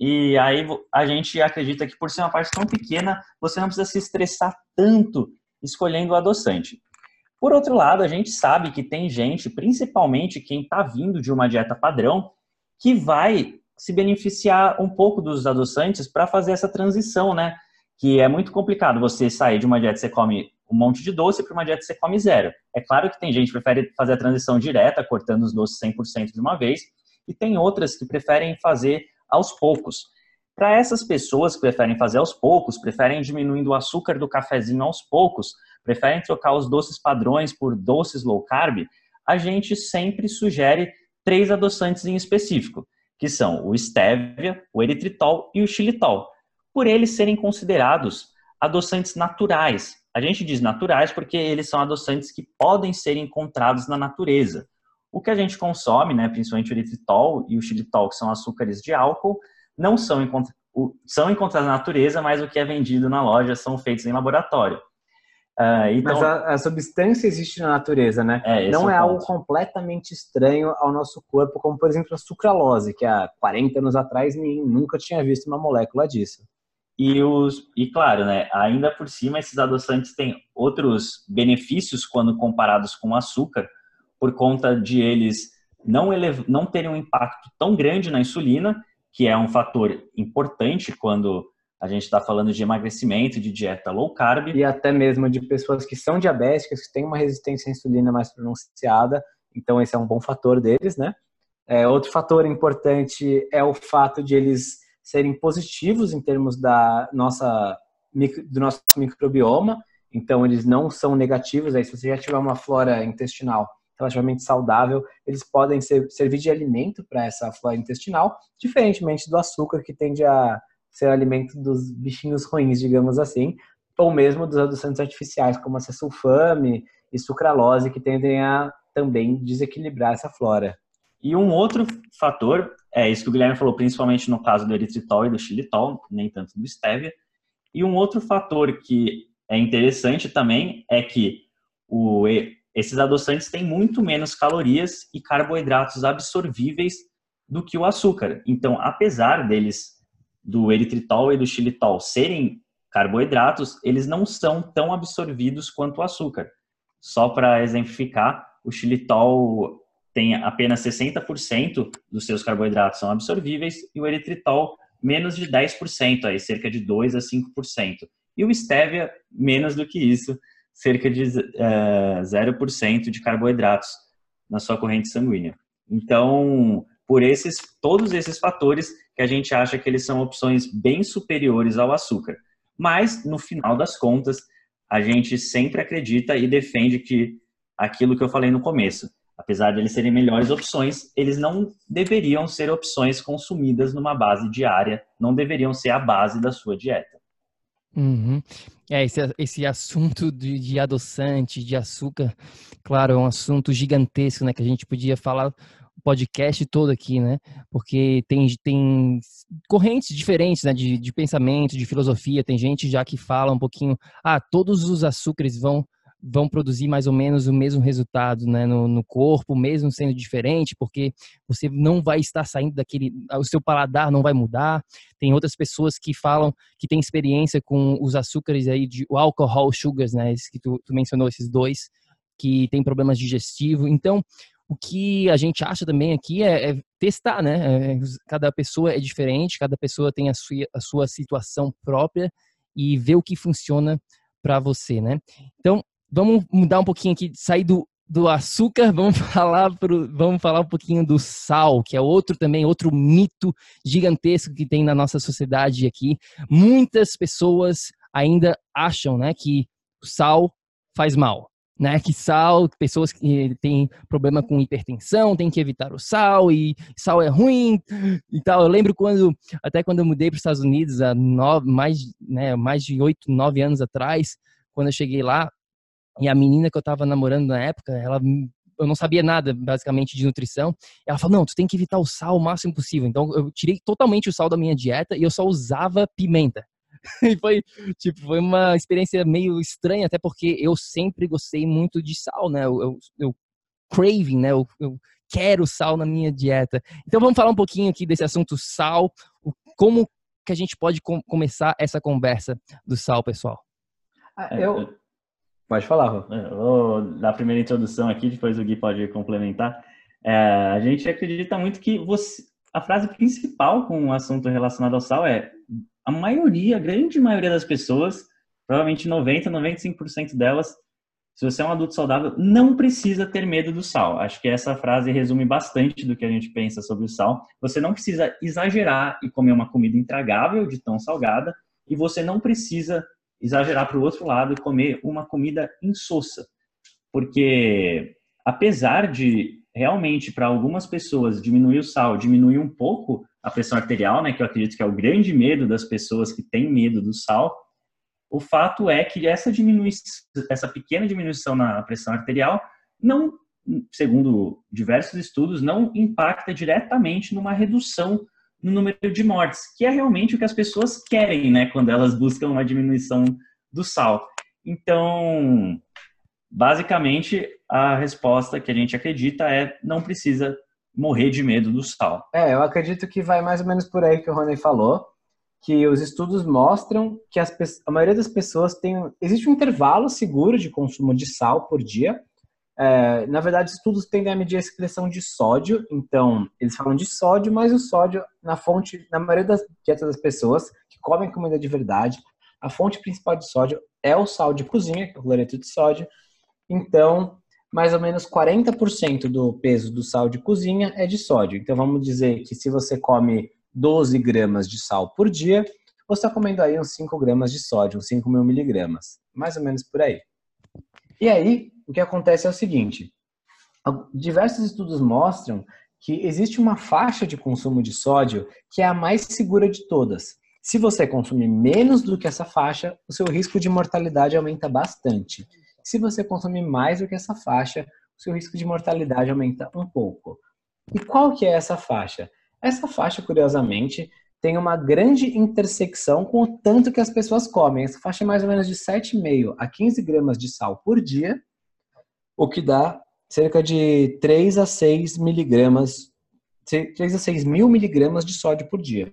e aí a gente acredita que por ser uma parte tão pequena, você não precisa se estressar tanto escolhendo o adoçante. Por outro lado, a gente sabe que tem gente, principalmente quem está vindo de uma dieta padrão, que vai se beneficiar um pouco dos adoçantes para fazer essa transição, né? Que é muito complicado você sair de uma dieta que você come um monte de doce para uma dieta que você come zero. É claro que tem gente que prefere fazer a transição direta, cortando os doces 100% de uma vez, e tem outras que preferem fazer aos poucos. Para essas pessoas que preferem fazer aos poucos, preferem diminuindo o açúcar do cafezinho aos poucos, preferem trocar os doces padrões por doces low carb, a gente sempre sugere três adoçantes em específico, que são o stevia, o eritritol e o xilitol, por eles serem considerados adoçantes naturais. A gente diz naturais porque eles são adoçantes que podem ser encontrados na natureza. O que a gente consome, né, principalmente o eritritol e o xilitol, que são açúcares de álcool, não são, são encontrados na natureza, mas o que é vendido na loja são feitos em laboratório. Uh, então, Mas a, a, substância existe na natureza, né? É, não é, é algo completamente estranho ao nosso corpo, como por exemplo a sucralose, que há 40 anos atrás ninguém nunca tinha visto uma molécula disso. E, os, e claro, né, ainda por cima, esses adoçantes têm outros benefícios quando comparados com o açúcar, por conta de eles não, elev não terem um impacto tão grande na insulina, que é um fator importante quando a gente está falando de emagrecimento, de dieta low carb. E até mesmo de pessoas que são diabéticas, que têm uma resistência à insulina mais pronunciada. Então, esse é um bom fator deles, né? É, outro fator importante é o fato de eles serem positivos em termos da nossa, do nosso microbioma. Então, eles não são negativos. Aí, se você já tiver uma flora intestinal relativamente saudável, eles podem ser, servir de alimento para essa flora intestinal, diferentemente do açúcar, que tende a ser alimento dos bichinhos ruins, digamos assim, ou mesmo dos adoçantes artificiais, como a sulfame e sucralose, que tendem a também desequilibrar essa flora. E um outro fator, é isso que o Guilherme falou, principalmente no caso do eritritol e do xilitol, nem tanto do stevia, E um outro fator que é interessante também é que o, esses adoçantes têm muito menos calorias e carboidratos absorvíveis do que o açúcar. Então, apesar deles, do eritritol e do xilitol, serem carboidratos, eles não são tão absorvidos quanto o açúcar. Só para exemplificar, o xilitol tem apenas 60% dos seus carboidratos são absorvíveis e o eritritol menos de 10%, aí cerca de 2 a 5%. E o stevia menos do que isso, cerca de é, 0% de carboidratos na sua corrente sanguínea. Então, por esses todos esses fatores que a gente acha que eles são opções bem superiores ao açúcar. Mas no final das contas, a gente sempre acredita e defende que aquilo que eu falei no começo, apesar de eles serem melhores opções, eles não deveriam ser opções consumidas numa base diária, não deveriam ser a base da sua dieta. Uhum. É, esse, esse assunto de, de, adoçante, de açúcar, claro, é um assunto gigantesco, né? Que a gente podia falar o podcast todo aqui, né? Porque tem, tem correntes diferentes, né? De, de pensamento, de filosofia. Tem gente já que fala um pouquinho, ah, todos os açúcares vão vão produzir mais ou menos o mesmo resultado né, no, no, corpo, mesmo sendo diferente, porque você não vai estar saindo daquele. O seu paladar não vai mudar. Tem outras pessoas que falam que têm experiência com os açúcares aí, de, o alcohol sugars, né? Esse que tu, tu mencionou, esses dois, que tem problemas digestivos. Então, o que a gente acha também aqui é, é testar, né? É, cada pessoa é diferente, cada pessoa tem a sua, a sua situação própria e ver o que funciona para você, né? Então, vamos mudar um pouquinho aqui, sair do, do açúcar, [LAUGHS] vamos falar, pro, vamos falar um pouquinho do sal, que é outro também, outro mito gigantesco que tem na nossa sociedade aqui. Muitas pessoas ainda acham né, que o sal faz mal. Né, que sal, pessoas que têm problema com hipertensão, tem que evitar o sal e sal é ruim e tal. Eu lembro quando, até quando eu mudei para os Estados Unidos há nove, mais, né, mais de oito, nove anos atrás, quando eu cheguei lá, e a menina que eu tava namorando na época, ela eu não sabia nada, basicamente, de nutrição. Ela falou: não, tu tem que evitar o sal o máximo possível. Então, eu tirei totalmente o sal da minha dieta e eu só usava pimenta. [LAUGHS] e foi, tipo, foi uma experiência meio estranha, até porque eu sempre gostei muito de sal, né? Eu, eu, eu craving, né? Eu, eu quero sal na minha dieta. Então, vamos falar um pouquinho aqui desse assunto sal, como que a gente pode com começar essa conversa do sal, pessoal. Ah, eu, Pode falar, Rô. É, vou dar a primeira introdução aqui, depois o Gui pode complementar. É, a gente acredita muito que você, a frase principal com o assunto relacionado ao sal é a maioria, a grande maioria das pessoas, provavelmente 90, 95% delas, se você é um adulto saudável, não precisa ter medo do sal. Acho que essa frase resume bastante do que a gente pensa sobre o sal. Você não precisa exagerar e comer uma comida intragável de tão salgada, e você não precisa exagerar para o outro lado e comer uma comida insossa. Porque, apesar de realmente para algumas pessoas diminuir o sal, diminuir um pouco a pressão arterial, né, que eu acredito que é o grande medo das pessoas que têm medo do sal, o fato é que essa diminuição, essa pequena diminuição na pressão arterial não, segundo diversos estudos, não impacta diretamente numa redução no número de mortes, que é realmente o que as pessoas querem, né, quando elas buscam uma diminuição do sal. Então, basicamente, a resposta que a gente acredita é não precisa morrer de medo do sal. É, eu acredito que vai mais ou menos por aí que o Rony falou, que os estudos mostram que as, a maioria das pessoas tem existe um intervalo seguro de consumo de sal por dia, é, na verdade, estudos tendem a medir a excreção de sódio, então eles falam de sódio, mas o sódio na fonte, na maioria das dietas das pessoas que comem comida de verdade, a fonte principal de sódio é o sal de cozinha, que é o cloreto de sódio. Então, mais ou menos 40% do peso do sal de cozinha é de sódio. Então, vamos dizer que se você come 12 gramas de sal por dia, você está comendo aí uns 5 gramas de sódio, uns 5 mil miligramas, mais ou menos por aí. E aí, o que acontece é o seguinte: diversos estudos mostram que existe uma faixa de consumo de sódio que é a mais segura de todas. Se você consumir menos do que essa faixa, o seu risco de mortalidade aumenta bastante. Se você consumir mais do que essa faixa, o seu risco de mortalidade aumenta um pouco. E qual que é essa faixa? Essa faixa, curiosamente, tem uma grande intersecção com o tanto que as pessoas comem. Essa faixa é mais ou menos de 7,5 a 15 gramas de sal por dia, o que dá cerca de 3 a 6 miligramas, 3 a 6 mil miligramas de sódio por dia.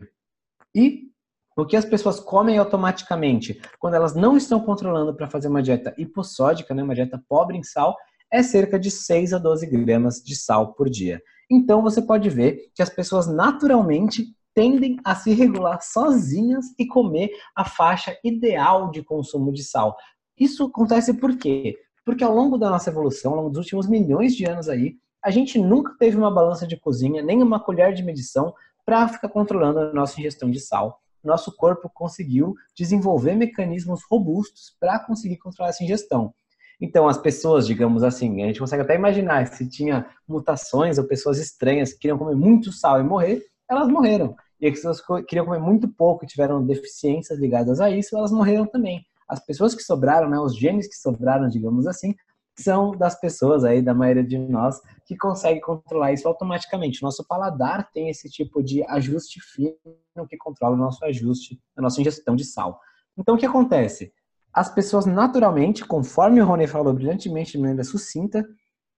E o que as pessoas comem automaticamente quando elas não estão controlando para fazer uma dieta hipossódica, né, uma dieta pobre em sal, é cerca de 6 a 12 gramas de sal por dia. Então você pode ver que as pessoas naturalmente tendem a se regular sozinhas e comer a faixa ideal de consumo de sal. Isso acontece por quê? Porque ao longo da nossa evolução, ao longo dos últimos milhões de anos aí, a gente nunca teve uma balança de cozinha, nem uma colher de medição para ficar controlando a nossa ingestão de sal. Nosso corpo conseguiu desenvolver mecanismos robustos para conseguir controlar essa ingestão. Então, as pessoas, digamos assim, a gente consegue até imaginar se tinha mutações ou pessoas estranhas que queriam comer muito sal e morrer, elas morreram. E as pessoas que queriam comer muito pouco e tiveram deficiências ligadas a isso, elas morreram também. As pessoas que sobraram, né, os genes que sobraram, digamos assim, são das pessoas aí, da maioria de nós, que consegue controlar isso automaticamente. Nosso paladar tem esse tipo de ajuste fino que controla o nosso ajuste, a nossa ingestão de sal. Então, o que acontece? As pessoas naturalmente, conforme o Rony falou brilhantemente de maneira sucinta,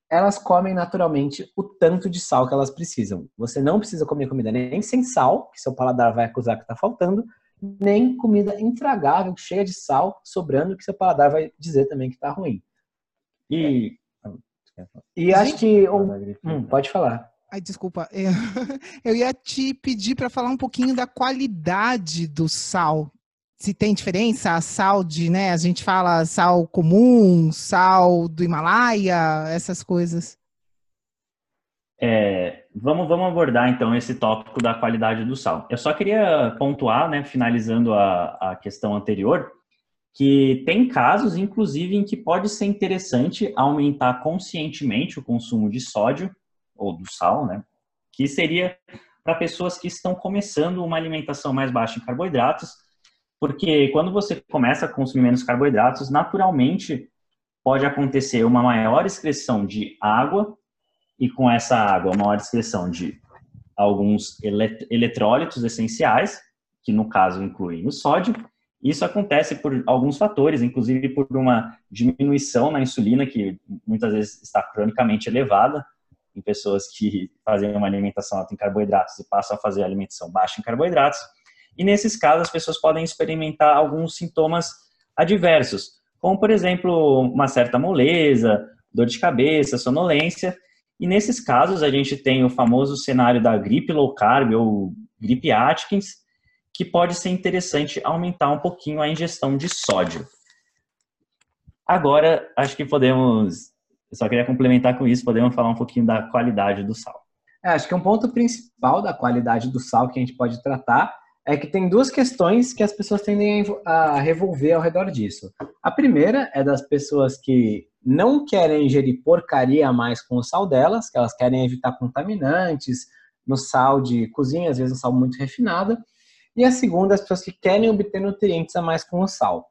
elas comem naturalmente o tanto de sal que elas precisam. Você não precisa comer comida nem sem sal, que seu paladar vai acusar que está faltando, nem comida intragável, cheia de sal, sobrando, que seu paladar vai dizer também que está ruim. E, e acho que. Hum, pode falar. Ai, desculpa. Eu [LAUGHS] ia te pedir para falar um pouquinho da qualidade do sal se tem diferença, sal de, né? A gente fala sal comum, sal do Himalaia, essas coisas. É, vamos, vamos abordar então esse tópico da qualidade do sal. Eu só queria pontuar, né, finalizando a, a questão anterior, que tem casos, inclusive, em que pode ser interessante aumentar conscientemente o consumo de sódio ou do sal, né? Que seria para pessoas que estão começando uma alimentação mais baixa em carboidratos porque quando você começa a consumir menos carboidratos, naturalmente pode acontecer uma maior excreção de água e com essa água, uma excreção de alguns eletrólitos essenciais, que no caso incluem o sódio. Isso acontece por alguns fatores, inclusive por uma diminuição na insulina, que muitas vezes está cronicamente elevada em pessoas que fazem uma alimentação alta em carboidratos e passam a fazer alimentação baixa em carboidratos e nesses casos, as pessoas podem experimentar alguns sintomas adversos, como, por exemplo, uma certa moleza, dor de cabeça, sonolência. E nesses casos, a gente tem o famoso cenário da gripe low carb ou gripe Atkins, que pode ser interessante aumentar um pouquinho a ingestão de sódio. Agora, acho que podemos, eu só queria complementar com isso, podemos falar um pouquinho da qualidade do sal. É, acho que um ponto principal da qualidade do sal que a gente pode tratar é que tem duas questões que as pessoas tendem a revolver ao redor disso. A primeira é das pessoas que não querem ingerir porcaria a mais com o sal delas, que elas querem evitar contaminantes no sal de cozinha, às vezes um sal muito refinado. E a segunda, as pessoas que querem obter nutrientes a mais com o sal.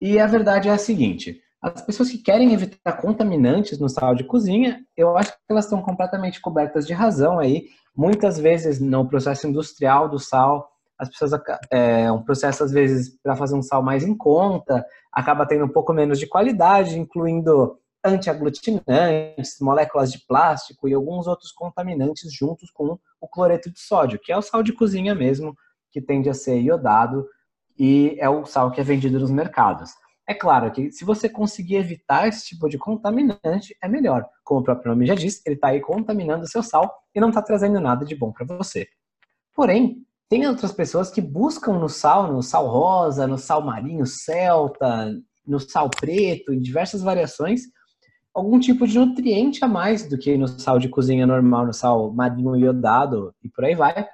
E a verdade é a seguinte: as pessoas que querem evitar contaminantes no sal de cozinha, eu acho que elas estão completamente cobertas de razão aí. Muitas vezes no processo industrial do sal, as pessoas é um processo às vezes para fazer um sal mais em conta, acaba tendo um pouco menos de qualidade, incluindo antiaglutinantes, moléculas de plástico e alguns outros contaminantes juntos com o cloreto de sódio, que é o sal de cozinha mesmo, que tende a ser iodado e é o sal que é vendido nos mercados. É claro que se você conseguir evitar esse tipo de contaminante, é melhor. Como o próprio nome já diz, ele está aí contaminando o seu sal e não está trazendo nada de bom para você. Porém, tem outras pessoas que buscam no sal, no sal rosa, no sal marinho celta, no sal preto, em diversas variações, algum tipo de nutriente a mais do que no sal de cozinha normal, no sal marinho iodado e por aí vai.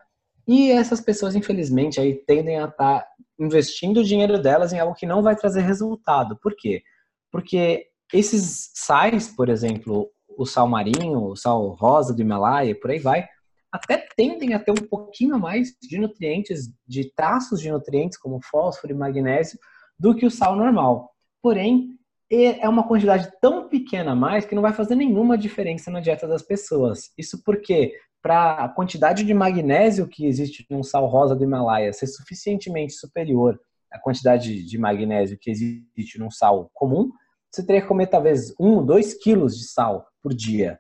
E essas pessoas, infelizmente, aí tendem a estar tá investindo o dinheiro delas em algo que não vai trazer resultado. Por quê? Porque esses sais, por exemplo, o sal marinho, o sal rosa do Himalaia, por aí vai, até tendem a ter um pouquinho a mais de nutrientes, de traços de nutrientes, como fósforo e magnésio, do que o sal normal. Porém, é uma quantidade tão pequena a mais que não vai fazer nenhuma diferença na dieta das pessoas. Isso porque para a quantidade de magnésio que existe num sal rosa do Himalaia ser suficientemente superior à quantidade de magnésio que existe num sal comum, você teria que comer talvez um, dois quilos de sal por dia.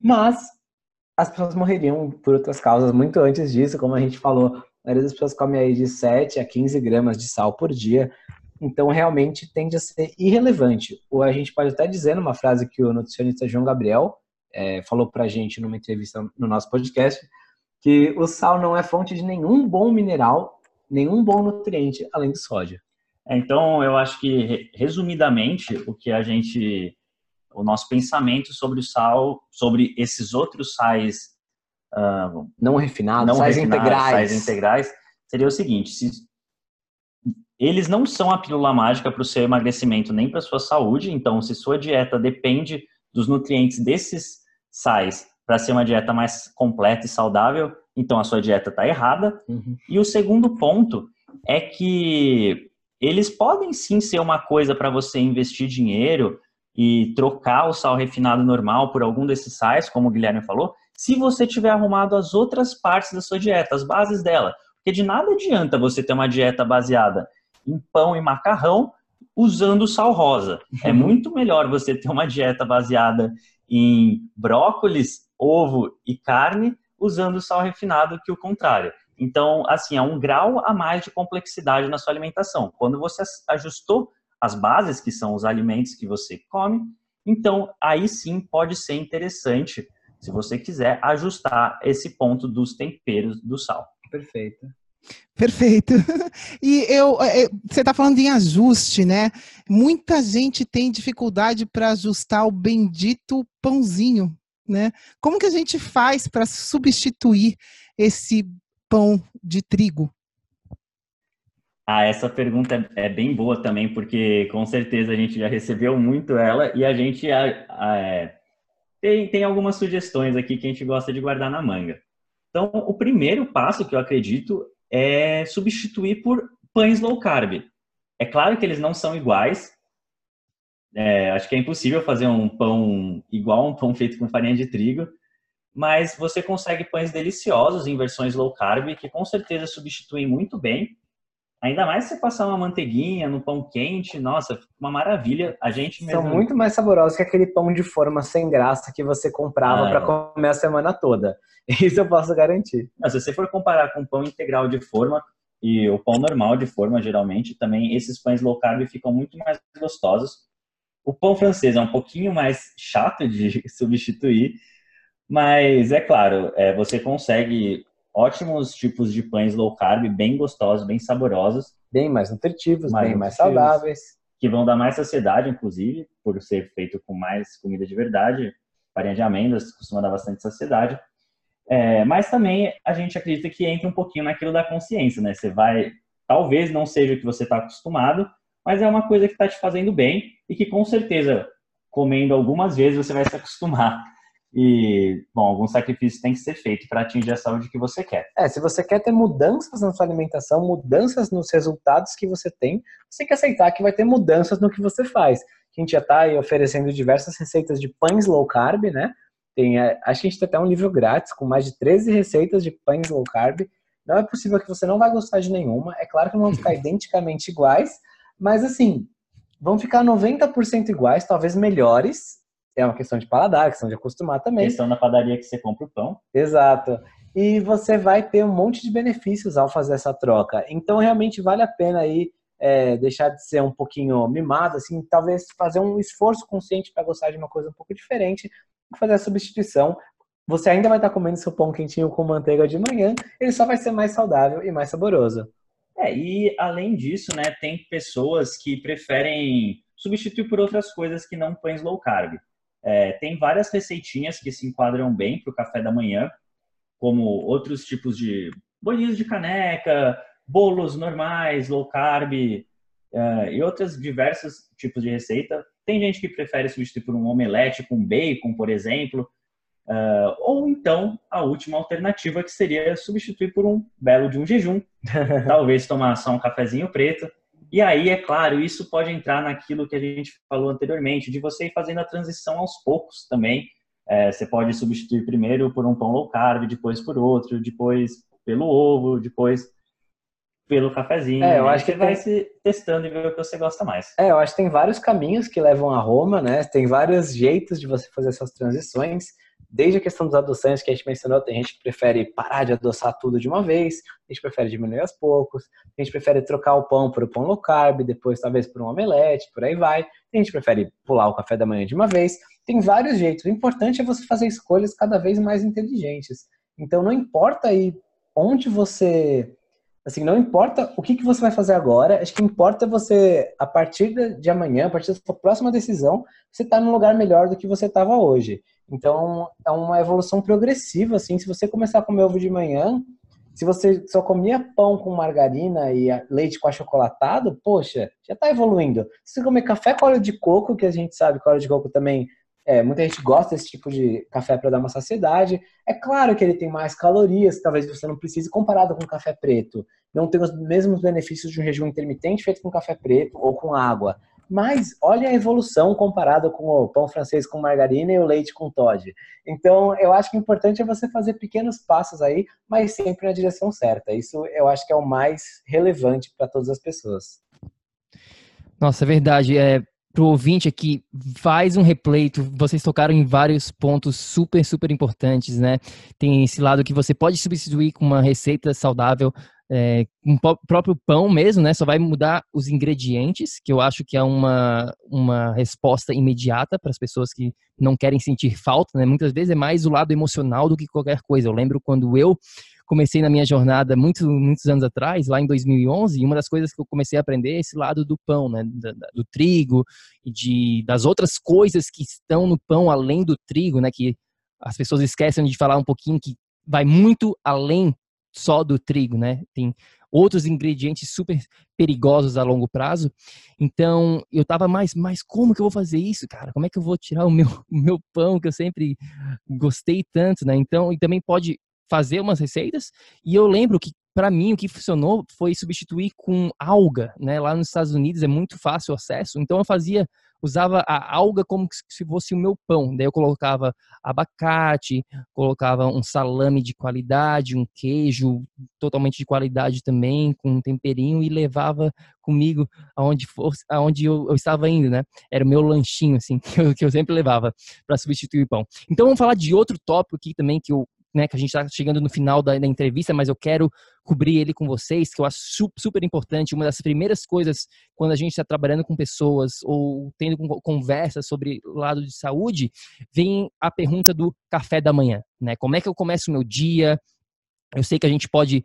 Mas as pessoas morreriam por outras causas muito antes disso, como a gente falou. A maioria das pessoas come aí de 7 a 15 gramas de sal por dia. Então, realmente tende a ser irrelevante. Ou a gente pode até dizer, numa frase que o nutricionista João Gabriel é, falou para a gente numa entrevista no nosso podcast, que o sal não é fonte de nenhum bom mineral, nenhum bom nutriente, além do sódio. É, então, eu acho que, resumidamente, o que a gente. O nosso pensamento sobre o sal, sobre esses outros sais. Uh, não refinados, não sais refinados, integrais. sais integrais, seria o seguinte: se, eles não são a pílula mágica para o seu emagrecimento nem para a sua saúde, então, se sua dieta depende dos nutrientes desses sais para ser uma dieta mais completa e saudável, então a sua dieta está errada. Uhum. E o segundo ponto é que eles podem sim ser uma coisa para você investir dinheiro e trocar o sal refinado normal por algum desses sais, como o Guilherme falou, se você tiver arrumado as outras partes da sua dieta, as bases dela. Porque de nada adianta você ter uma dieta baseada em pão e macarrão usando sal rosa. É uhum. muito melhor você ter uma dieta baseada em brócolis, ovo e carne usando sal refinado que o contrário. Então, assim, é um grau a mais de complexidade na sua alimentação. Quando você ajustou as bases, que são os alimentos que você come, então aí sim pode ser interessante, se você quiser, ajustar esse ponto dos temperos do sal. Perfeito. Perfeito. [LAUGHS] E eu, é, é, você está falando em ajuste, né? Muita gente tem dificuldade para ajustar o bendito pãozinho, né? Como que a gente faz para substituir esse pão de trigo? Ah, essa pergunta é bem boa também, porque com certeza a gente já recebeu muito ela e a gente é, tem, tem algumas sugestões aqui que a gente gosta de guardar na manga. Então, o primeiro passo que eu acredito é substituir por pães low carb. É claro que eles não são iguais. É, acho que é impossível fazer um pão igual a um pão feito com farinha de trigo, mas você consegue pães deliciosos em versões low carb que com certeza substituem muito bem. Ainda mais se você passar uma manteiguinha no pão quente, nossa, uma maravilha. A gente mesmo... São muito mais saborosos que aquele pão de forma sem graça que você comprava ah, para comer a semana toda. [LAUGHS] Isso eu posso garantir. Mas se você for comparar com pão integral de forma e o pão normal de forma, geralmente, também esses pães low carb ficam muito mais gostosos. O pão francês é um pouquinho mais chato de [LAUGHS] substituir, mas é claro, é, você consegue ótimos tipos de pães low carb, bem gostosos, bem saborosos. Bem mais nutritivos, mais bem nutritivos, mais saudáveis. Que vão dar mais saciedade, inclusive, por ser feito com mais comida de verdade. Farinha de amêndoas costuma dar bastante saciedade. É, mas também a gente acredita que entra um pouquinho naquilo da consciência, né? Você vai, talvez não seja o que você está acostumado, mas é uma coisa que está te fazendo bem e que com certeza, comendo algumas vezes, você vai se acostumar. E, bom, algum sacrifício tem que ser feito para atingir a saúde que você quer. É, se você quer ter mudanças na sua alimentação, mudanças nos resultados que você tem, você tem que aceitar que vai ter mudanças no que você faz. A gente já está oferecendo diversas receitas de pães low carb, né? Tem, é, acho que a gente tem até um livro grátis com mais de 13 receitas de pães low carb. Não é possível que você não vai gostar de nenhuma. É claro que não vão ficar [LAUGHS] identicamente iguais, mas assim, vão ficar 90% iguais, talvez melhores. É uma questão de paladar, questão de acostumar também. Questão da padaria que você compra o pão. Exato. E você vai ter um monte de benefícios ao fazer essa troca. Então, realmente vale a pena aí é, deixar de ser um pouquinho mimado, assim, talvez fazer um esforço consciente para gostar de uma coisa um pouco diferente, fazer a substituição. Você ainda vai estar comendo seu pão quentinho com manteiga de manhã, ele só vai ser mais saudável e mais saboroso. É, e além disso, né, tem pessoas que preferem substituir por outras coisas que não pães low carb. É, tem várias receitinhas que se enquadram bem para o café da manhã, como outros tipos de bolinhos de caneca, bolos normais, low carb uh, e outros diversos tipos de receita. Tem gente que prefere substituir por um omelete com bacon, por exemplo. Uh, ou então a última alternativa que seria substituir por um belo de um jejum, [LAUGHS] talvez tomar só um cafezinho preto. E aí, é claro, isso pode entrar naquilo que a gente falou anteriormente, de você ir fazendo a transição aos poucos também. É, você pode substituir primeiro por um pão low carb, depois por outro, depois pelo ovo, depois pelo cafezinho. É, eu acho que você vai tem... se testando e ver o que você gosta mais. É, eu acho que tem vários caminhos que levam a Roma, né? Tem vários jeitos de você fazer essas transições. Desde a questão dos adoçantes que a gente mencionou, tem gente que prefere parar de adoçar tudo de uma vez, a gente prefere diminuir aos poucos, a gente prefere trocar o pão por o pão low carb, depois talvez por um omelete, por aí vai. A gente prefere pular o café da manhã de uma vez. Tem vários jeitos. O importante é você fazer escolhas cada vez mais inteligentes. Então não importa aí onde você Assim, não importa o que, que você vai fazer agora, acho que importa você, a partir de amanhã, a partir da sua próxima decisão, você estar tá num lugar melhor do que você estava hoje. Então, é uma evolução progressiva, assim, se você começar a comer ovo de manhã, se você só comia pão com margarina e leite com achocolatado, poxa, já está evoluindo. Se você comer café com óleo de coco, que a gente sabe que óleo de coco também é, muita gente gosta desse tipo de café para dar uma saciedade. É claro que ele tem mais calorias, talvez você não precise comparado com café preto. Não tem os mesmos benefícios de um jejum intermitente feito com café preto ou com água. Mas olha a evolução comparada com o pão francês com margarina e o leite com Todd. Então, eu acho que o importante é você fazer pequenos passos aí, mas sempre na direção certa. Isso eu acho que é o mais relevante para todas as pessoas. Nossa, é verdade. É, pro ouvinte aqui, faz um replay. Vocês tocaram em vários pontos super, super importantes, né? Tem esse lado que você pode substituir com uma receita saudável, é, um próprio pão mesmo, né? Só vai mudar os ingredientes, que eu acho que é uma, uma resposta imediata para as pessoas que não querem sentir falta, né? Muitas vezes é mais o lado emocional do que qualquer coisa. Eu lembro quando eu comecei na minha jornada muitos, muitos anos atrás, lá em 2011, e uma das coisas que eu comecei a aprender é esse lado do pão, né, do, do trigo e de, das outras coisas que estão no pão além do trigo, né, que as pessoas esquecem de falar um pouquinho que vai muito além só do trigo, né? Tem outros ingredientes super perigosos a longo prazo. Então, eu tava mais, mas como que eu vou fazer isso, cara? Como é que eu vou tirar o meu, [LAUGHS] o meu pão que eu sempre gostei tanto, né? Então, e também pode fazer umas receitas. E eu lembro que para mim o que funcionou foi substituir com alga, né? Lá nos Estados Unidos é muito fácil o acesso, então eu fazia usava a alga como se fosse o meu pão. Daí eu colocava abacate, colocava um salame de qualidade, um queijo totalmente de qualidade também, com um temperinho e levava comigo aonde fosse, aonde eu, eu estava indo, né? Era o meu lanchinho assim [LAUGHS] que eu, que eu sempre levava para substituir o pão. Então vamos falar de outro tópico aqui também que eu né, que a gente está chegando no final da, da, entrevista, mas eu quero cobrir ele com vocês, que eu acho super importante. Uma das primeiras coisas quando a gente está trabalhando com pessoas ou tendo conversas sobre lado de saúde, vem a pergunta do café da manhã, né? Como é que eu começo o meu dia? Eu sei que a gente pode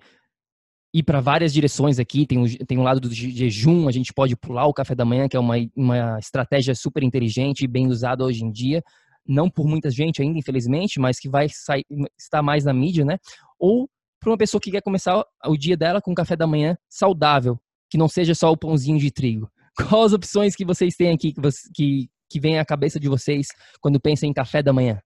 ir para várias direções aqui. Tem o, tem o lado do jejum, a gente pode pular o café da manhã, que é uma, uma estratégia super inteligente e bem usada hoje em dia não por muita gente ainda, infelizmente, mas que vai sair, estar mais na mídia, né? Ou para uma pessoa que quer começar o dia dela com um café da manhã saudável, que não seja só o pãozinho de trigo. [LAUGHS] Quais as opções que vocês têm aqui que, você, que, que vem à cabeça de vocês quando pensam em café da manhã?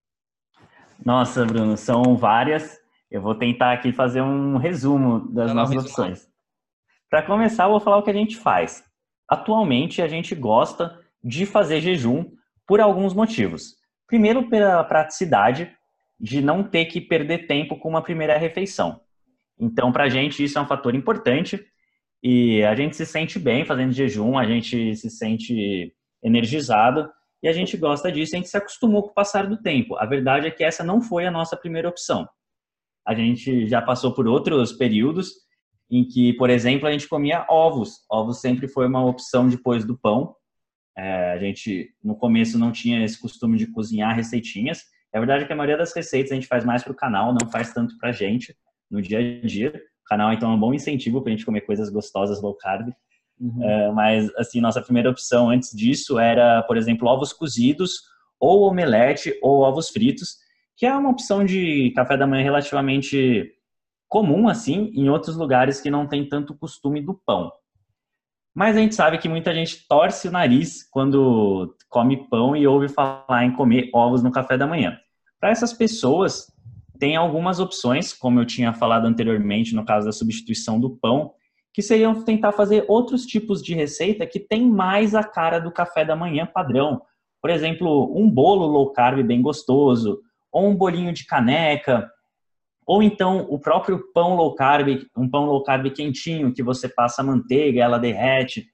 Nossa, Bruno, são várias. Eu vou tentar aqui fazer um resumo das não, nossas opções. Para começar, eu vou falar o que a gente faz. Atualmente, a gente gosta de fazer jejum por alguns motivos. Primeiro, pela praticidade de não ter que perder tempo com uma primeira refeição. Então, para a gente, isso é um fator importante e a gente se sente bem fazendo jejum, a gente se sente energizado e a gente gosta disso, a gente se acostumou com o passar do tempo. A verdade é que essa não foi a nossa primeira opção. A gente já passou por outros períodos em que, por exemplo, a gente comia ovos. Ovos sempre foi uma opção depois do pão. É, a gente, no começo, não tinha esse costume de cozinhar receitinhas. É verdade que a maioria das receitas a gente faz mais para o canal, não faz tanto para a gente no dia a dia. O canal, então, é um bom incentivo para a gente comer coisas gostosas low carb. Uhum. É, mas, assim, nossa primeira opção antes disso era, por exemplo, ovos cozidos, ou omelete, ou ovos fritos, que é uma opção de café da manhã relativamente comum, assim, em outros lugares que não tem tanto costume do pão. Mas a gente sabe que muita gente torce o nariz quando come pão e ouve falar em comer ovos no café da manhã. Para essas pessoas, tem algumas opções, como eu tinha falado anteriormente, no caso da substituição do pão, que seriam tentar fazer outros tipos de receita que tem mais a cara do café da manhã padrão. Por exemplo, um bolo low carb bem gostoso, ou um bolinho de caneca, ou então o próprio pão low carb, um pão low carb quentinho que você passa manteiga, ela derrete.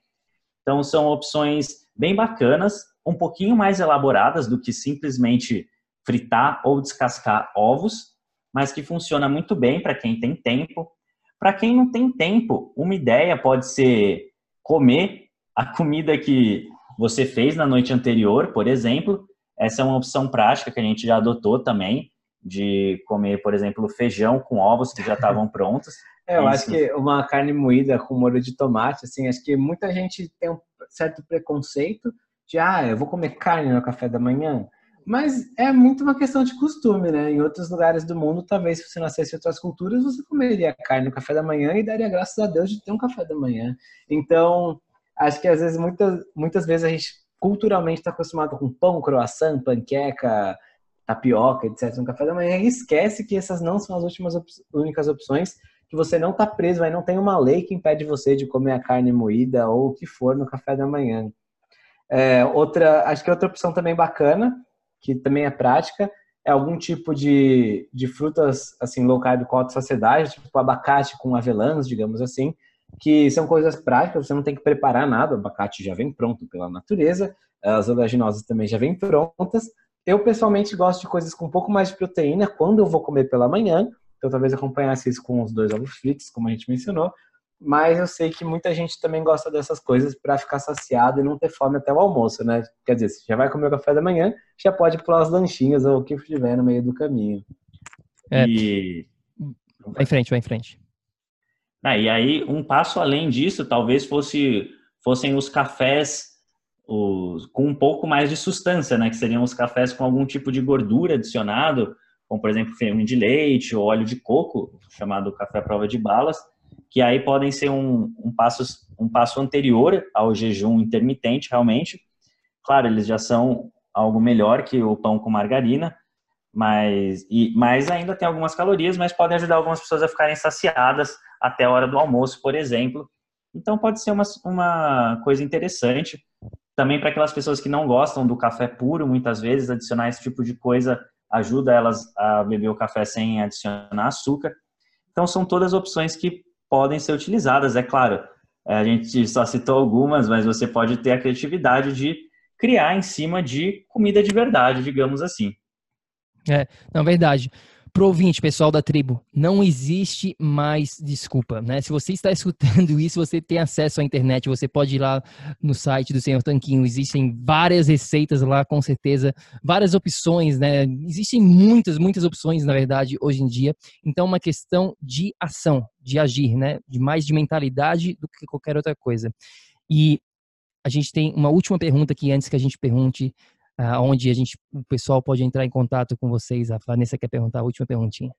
Então são opções bem bacanas, um pouquinho mais elaboradas do que simplesmente fritar ou descascar ovos, mas que funciona muito bem para quem tem tempo. Para quem não tem tempo, uma ideia pode ser comer a comida que você fez na noite anterior, por exemplo. Essa é uma opção prática que a gente já adotou também, de comer, por exemplo, feijão com ovos que já estavam [LAUGHS] prontos. É, eu Isso. acho que uma carne moída com molho de tomate, assim, acho que muita gente tem um certo preconceito de, ah, eu vou comer carne no café da manhã. Mas é muito uma questão de costume, né? Em outros lugares do mundo, talvez se você nascesse em outras culturas, você comeria carne no café da manhã e daria graças a Deus de ter um café da manhã. Então, acho que às vezes, muitas, muitas vezes a gente culturalmente está acostumado com pão, croissant, panqueca, tapioca, etc. no café da manhã e esquece que essas não são as últimas op únicas opções, que você não está preso, aí não tem uma lei que impede você de comer a carne moída ou o que for no café da manhã. É, outra, acho que outra opção também bacana que também é prática, é algum tipo de, de frutas assim low carb com alta saciedade, tipo abacate com avelãs, digamos assim, que são coisas práticas, você não tem que preparar nada, o abacate já vem pronto pela natureza, as oleaginosas também já vêm prontas. Eu pessoalmente gosto de coisas com um pouco mais de proteína quando eu vou comer pela manhã, então talvez acompanhasse isso com os dois ovos fritos, como a gente mencionou, mas eu sei que muita gente também gosta dessas coisas para ficar saciado e não ter fome até o almoço, né? Quer dizer, se já vai comer o café da manhã, já pode pular as lanchinhas ou o que estiver no meio do caminho. É. E... Vai em frente, vai em frente. Ah, e aí, um passo além disso, talvez fosse, fossem os cafés os, com um pouco mais de sustância, né? Que seriam os cafés com algum tipo de gordura adicionado, como por exemplo, creme de leite ou óleo de coco, chamado café à prova de balas, que aí podem ser um, um, passo, um passo anterior ao jejum intermitente, realmente. Claro, eles já são algo melhor que o pão com margarina, mas, e, mas ainda tem algumas calorias, mas podem ajudar algumas pessoas a ficarem saciadas até a hora do almoço, por exemplo. Então pode ser uma, uma coisa interessante. Também para aquelas pessoas que não gostam do café puro, muitas vezes, adicionar esse tipo de coisa ajuda elas a beber o café sem adicionar açúcar. Então são todas opções que podem ser utilizadas. É claro, a gente só citou algumas, mas você pode ter a criatividade de criar em cima de comida de verdade, digamos assim. É, na verdade. Pro ouvinte, pessoal da tribo, não existe mais desculpa, né? Se você está [LAUGHS] escutando isso, você tem acesso à internet, você pode ir lá no site do Senhor Tanquinho, existem várias receitas lá, com certeza, várias opções, né? Existem muitas, muitas opções, na verdade, hoje em dia. Então, uma questão de ação, de agir, né? De mais de mentalidade do que qualquer outra coisa. E a gente tem uma última pergunta aqui antes que a gente pergunte onde a gente, o pessoal pode entrar em contato com vocês. A Vanessa quer perguntar a última perguntinha.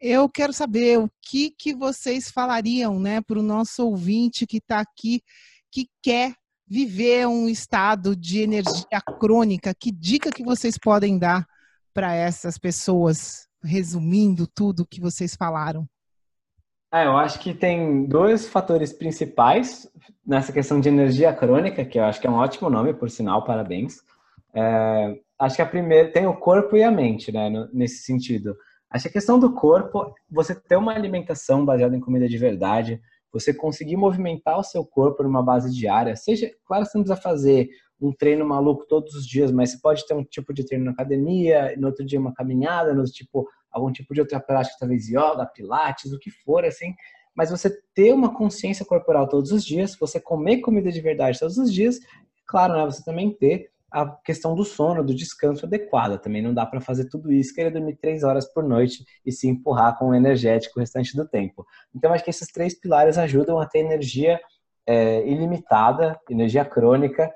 Eu quero saber o que, que vocês falariam né, para o nosso ouvinte que está aqui, que quer viver um estado de energia crônica. Que dica que vocês podem dar para essas pessoas, resumindo tudo que vocês falaram? É, eu acho que tem dois fatores principais nessa questão de energia crônica, que eu acho que é um ótimo nome, por sinal, parabéns. É, acho que a primeira tem o corpo e a mente, né, nesse sentido. Acho que a questão do corpo, você ter uma alimentação baseada em comida de verdade, você conseguir movimentar o seu corpo numa base diária, seja, claro, você não precisa fazer um treino maluco todos os dias, mas você pode ter um tipo de treino na academia, no outro dia uma caminhada, no outro tipo algum tipo de outra prática, talvez yoga, pilates, o que for, assim. Mas você ter uma consciência corporal todos os dias, você comer comida de verdade todos os dias, claro, né, você também ter a questão do sono, do descanso adequado. Também não dá para fazer tudo isso, querer dormir três horas por noite e se empurrar com o energético o restante do tempo. Então, acho que esses três pilares ajudam a ter energia é, ilimitada, energia crônica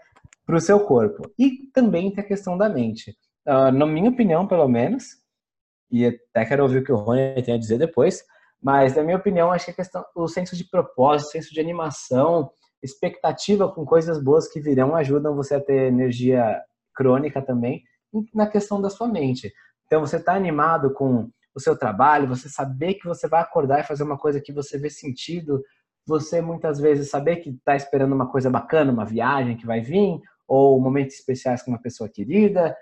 para o seu corpo. E também tem a questão da mente. Uh, na minha opinião, pelo menos, e até quero ouvir o que o Rony tem a dizer depois, mas na minha opinião, acho que a questão, o senso de propósito, o senso de animação, expectativa com coisas boas que virão ajudam você a ter energia crônica também na questão da sua mente. Então, você está animado com o seu trabalho, você saber que você vai acordar e fazer uma coisa que você vê sentido, você muitas vezes saber que está esperando uma coisa bacana, uma viagem que vai vir, ou momentos especiais com uma pessoa querida,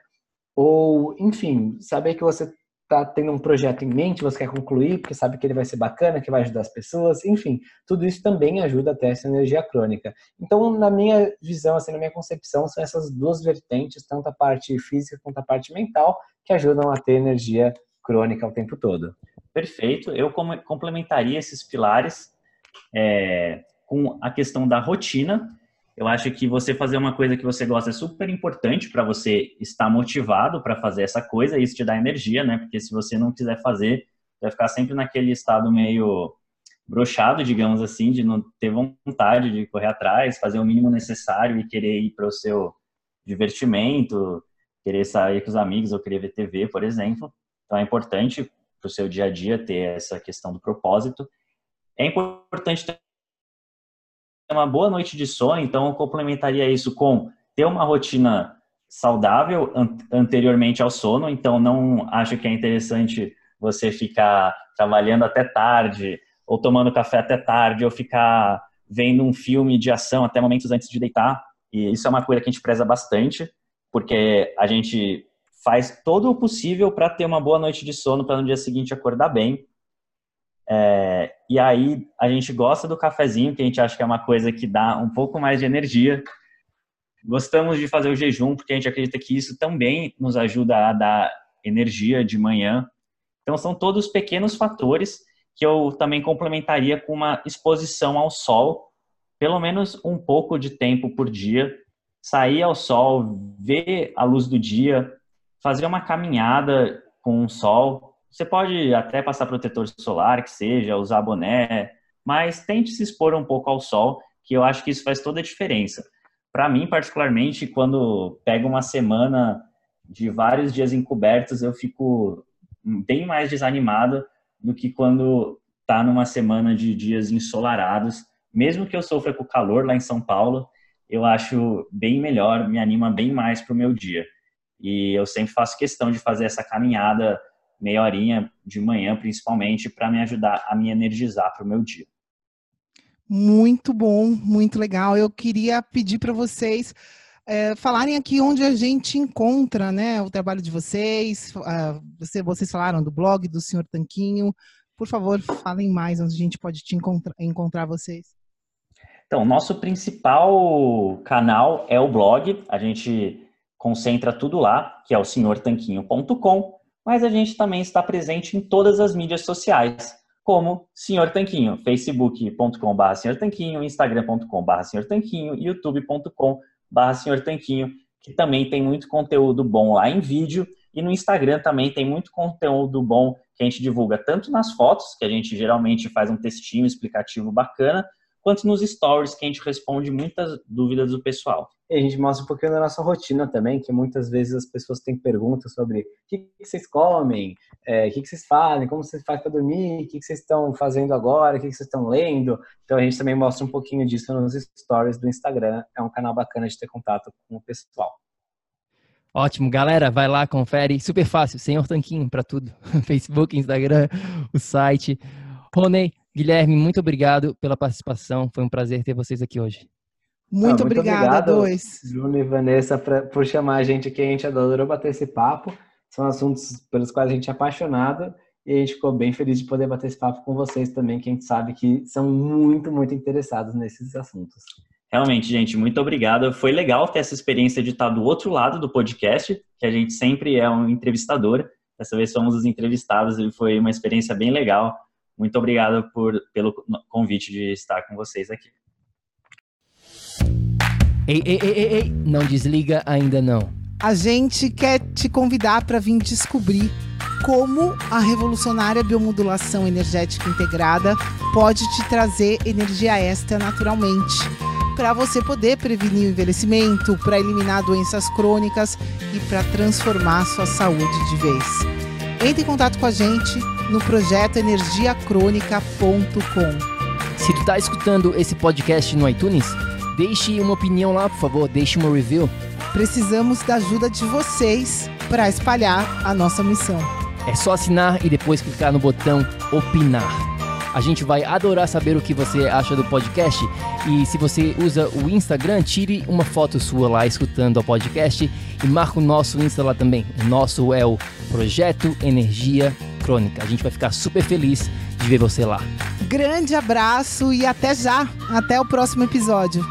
ou, enfim, saber que você está tendo um projeto em mente, você quer concluir, porque sabe que ele vai ser bacana, que vai ajudar as pessoas, enfim, tudo isso também ajuda a ter essa energia crônica. Então, na minha visão, assim, na minha concepção, são essas duas vertentes, tanto a parte física quanto a parte mental, que ajudam a ter energia crônica o tempo todo. Perfeito. Eu complementaria esses pilares é, com a questão da rotina eu acho que você fazer uma coisa que você gosta é super importante para você estar motivado para fazer essa coisa e isso te dá energia, né? Porque se você não quiser fazer, vai ficar sempre naquele estado meio brochado, digamos assim, de não ter vontade de correr atrás, fazer o mínimo necessário e querer ir para o seu divertimento, querer sair com os amigos ou querer ver TV, por exemplo. Então é importante para o seu dia a dia ter essa questão do propósito. É importante uma boa noite de sono, então eu complementaria isso com ter uma rotina saudável anteriormente ao sono, então não acho que é interessante você ficar trabalhando até tarde, ou tomando café até tarde, ou ficar vendo um filme de ação até momentos antes de deitar. E isso é uma coisa que a gente preza bastante, porque a gente faz todo o possível para ter uma boa noite de sono para no dia seguinte acordar bem. É, e aí a gente gosta do cafezinho, que a gente acha que é uma coisa que dá um pouco mais de energia. Gostamos de fazer o jejum, porque a gente acredita que isso também nos ajuda a dar energia de manhã. Então são todos pequenos fatores que eu também complementaria com uma exposição ao sol, pelo menos um pouco de tempo por dia, sair ao sol, ver a luz do dia, fazer uma caminhada com o sol, você pode até passar protetor solar, que seja, usar boné, mas tente se expor um pouco ao sol, que eu acho que isso faz toda a diferença. Para mim, particularmente, quando pego uma semana de vários dias encobertos, eu fico bem mais desanimado do que quando tá numa semana de dias ensolarados. Mesmo que eu sofra com calor lá em São Paulo, eu acho bem melhor, me anima bem mais para o meu dia. E eu sempre faço questão de fazer essa caminhada meia horinha de manhã, principalmente, para me ajudar a me energizar para o meu dia. Muito bom, muito legal. Eu queria pedir para vocês é, falarem aqui onde a gente encontra né, o trabalho de vocês. Uh, você, vocês falaram do blog do Senhor Tanquinho. Por favor, falem mais onde a gente pode te encontra, encontrar vocês. Então, nosso principal canal é o blog. A gente concentra tudo lá, que é o senhortanquinho.com mas a gente também está presente em todas as mídias sociais, como Senhor Tanquinho, facebook.com.br Senhor Tanquinho, instagram.com.br Senhor Tanquinho, youtube.com.br Senhor Tanquinho, que também tem muito conteúdo bom lá em vídeo, e no Instagram também tem muito conteúdo bom que a gente divulga tanto nas fotos, que a gente geralmente faz um textinho explicativo bacana, quanto nos stories, que a gente responde muitas dúvidas do pessoal. E a gente mostra um pouquinho da nossa rotina também, que muitas vezes as pessoas têm perguntas sobre o que, vocês comem, é, o que, vocês fazem, como vocês fazem para dormir, o que, vocês estão fazendo agora, o que, vocês estão lendo. Então a gente também mostra um pouquinho disso nos stories do Instagram. É um canal bacana de ter contato com o pessoal. Ótimo, galera, vai lá, confere. Super fácil, Senhor Tanquinho para tudo. [LAUGHS] Facebook, Instagram, o site. Rony, Guilherme, muito obrigado pela participação. Foi um prazer ter vocês aqui hoje. Muito, ah, muito obrigada, obrigado, dois. Bruno e Vanessa, pra, por chamar a gente aqui. A gente adorou bater esse papo. São assuntos pelos quais a gente é apaixonado e a gente ficou bem feliz de poder bater esse papo com vocês também, que a gente sabe que são muito, muito interessados nesses assuntos. Realmente, gente, muito obrigado. Foi legal ter essa experiência de estar do outro lado do podcast, que a gente sempre é um entrevistador. Dessa vez somos os entrevistados e foi uma experiência bem legal. Muito obrigado por, pelo convite de estar com vocês aqui. Ei, ei, ei, ei, ei, não desliga ainda não. A gente quer te convidar para vir descobrir como a revolucionária biomodulação energética integrada pode te trazer energia extra naturalmente, para você poder prevenir o envelhecimento, para eliminar doenças crônicas e para transformar sua saúde de vez. Entre em contato com a gente no projeto energiacrônica.com. Se tu tá escutando esse podcast no iTunes, Deixe uma opinião lá, por favor, deixe uma review. Precisamos da ajuda de vocês para espalhar a nossa missão. É só assinar e depois clicar no botão opinar. A gente vai adorar saber o que você acha do podcast. E se você usa o Instagram, tire uma foto sua lá escutando o podcast e marca o nosso Insta lá também. O nosso é o Projeto Energia Crônica. A gente vai ficar super feliz de ver você lá. Grande abraço e até já. Até o próximo episódio.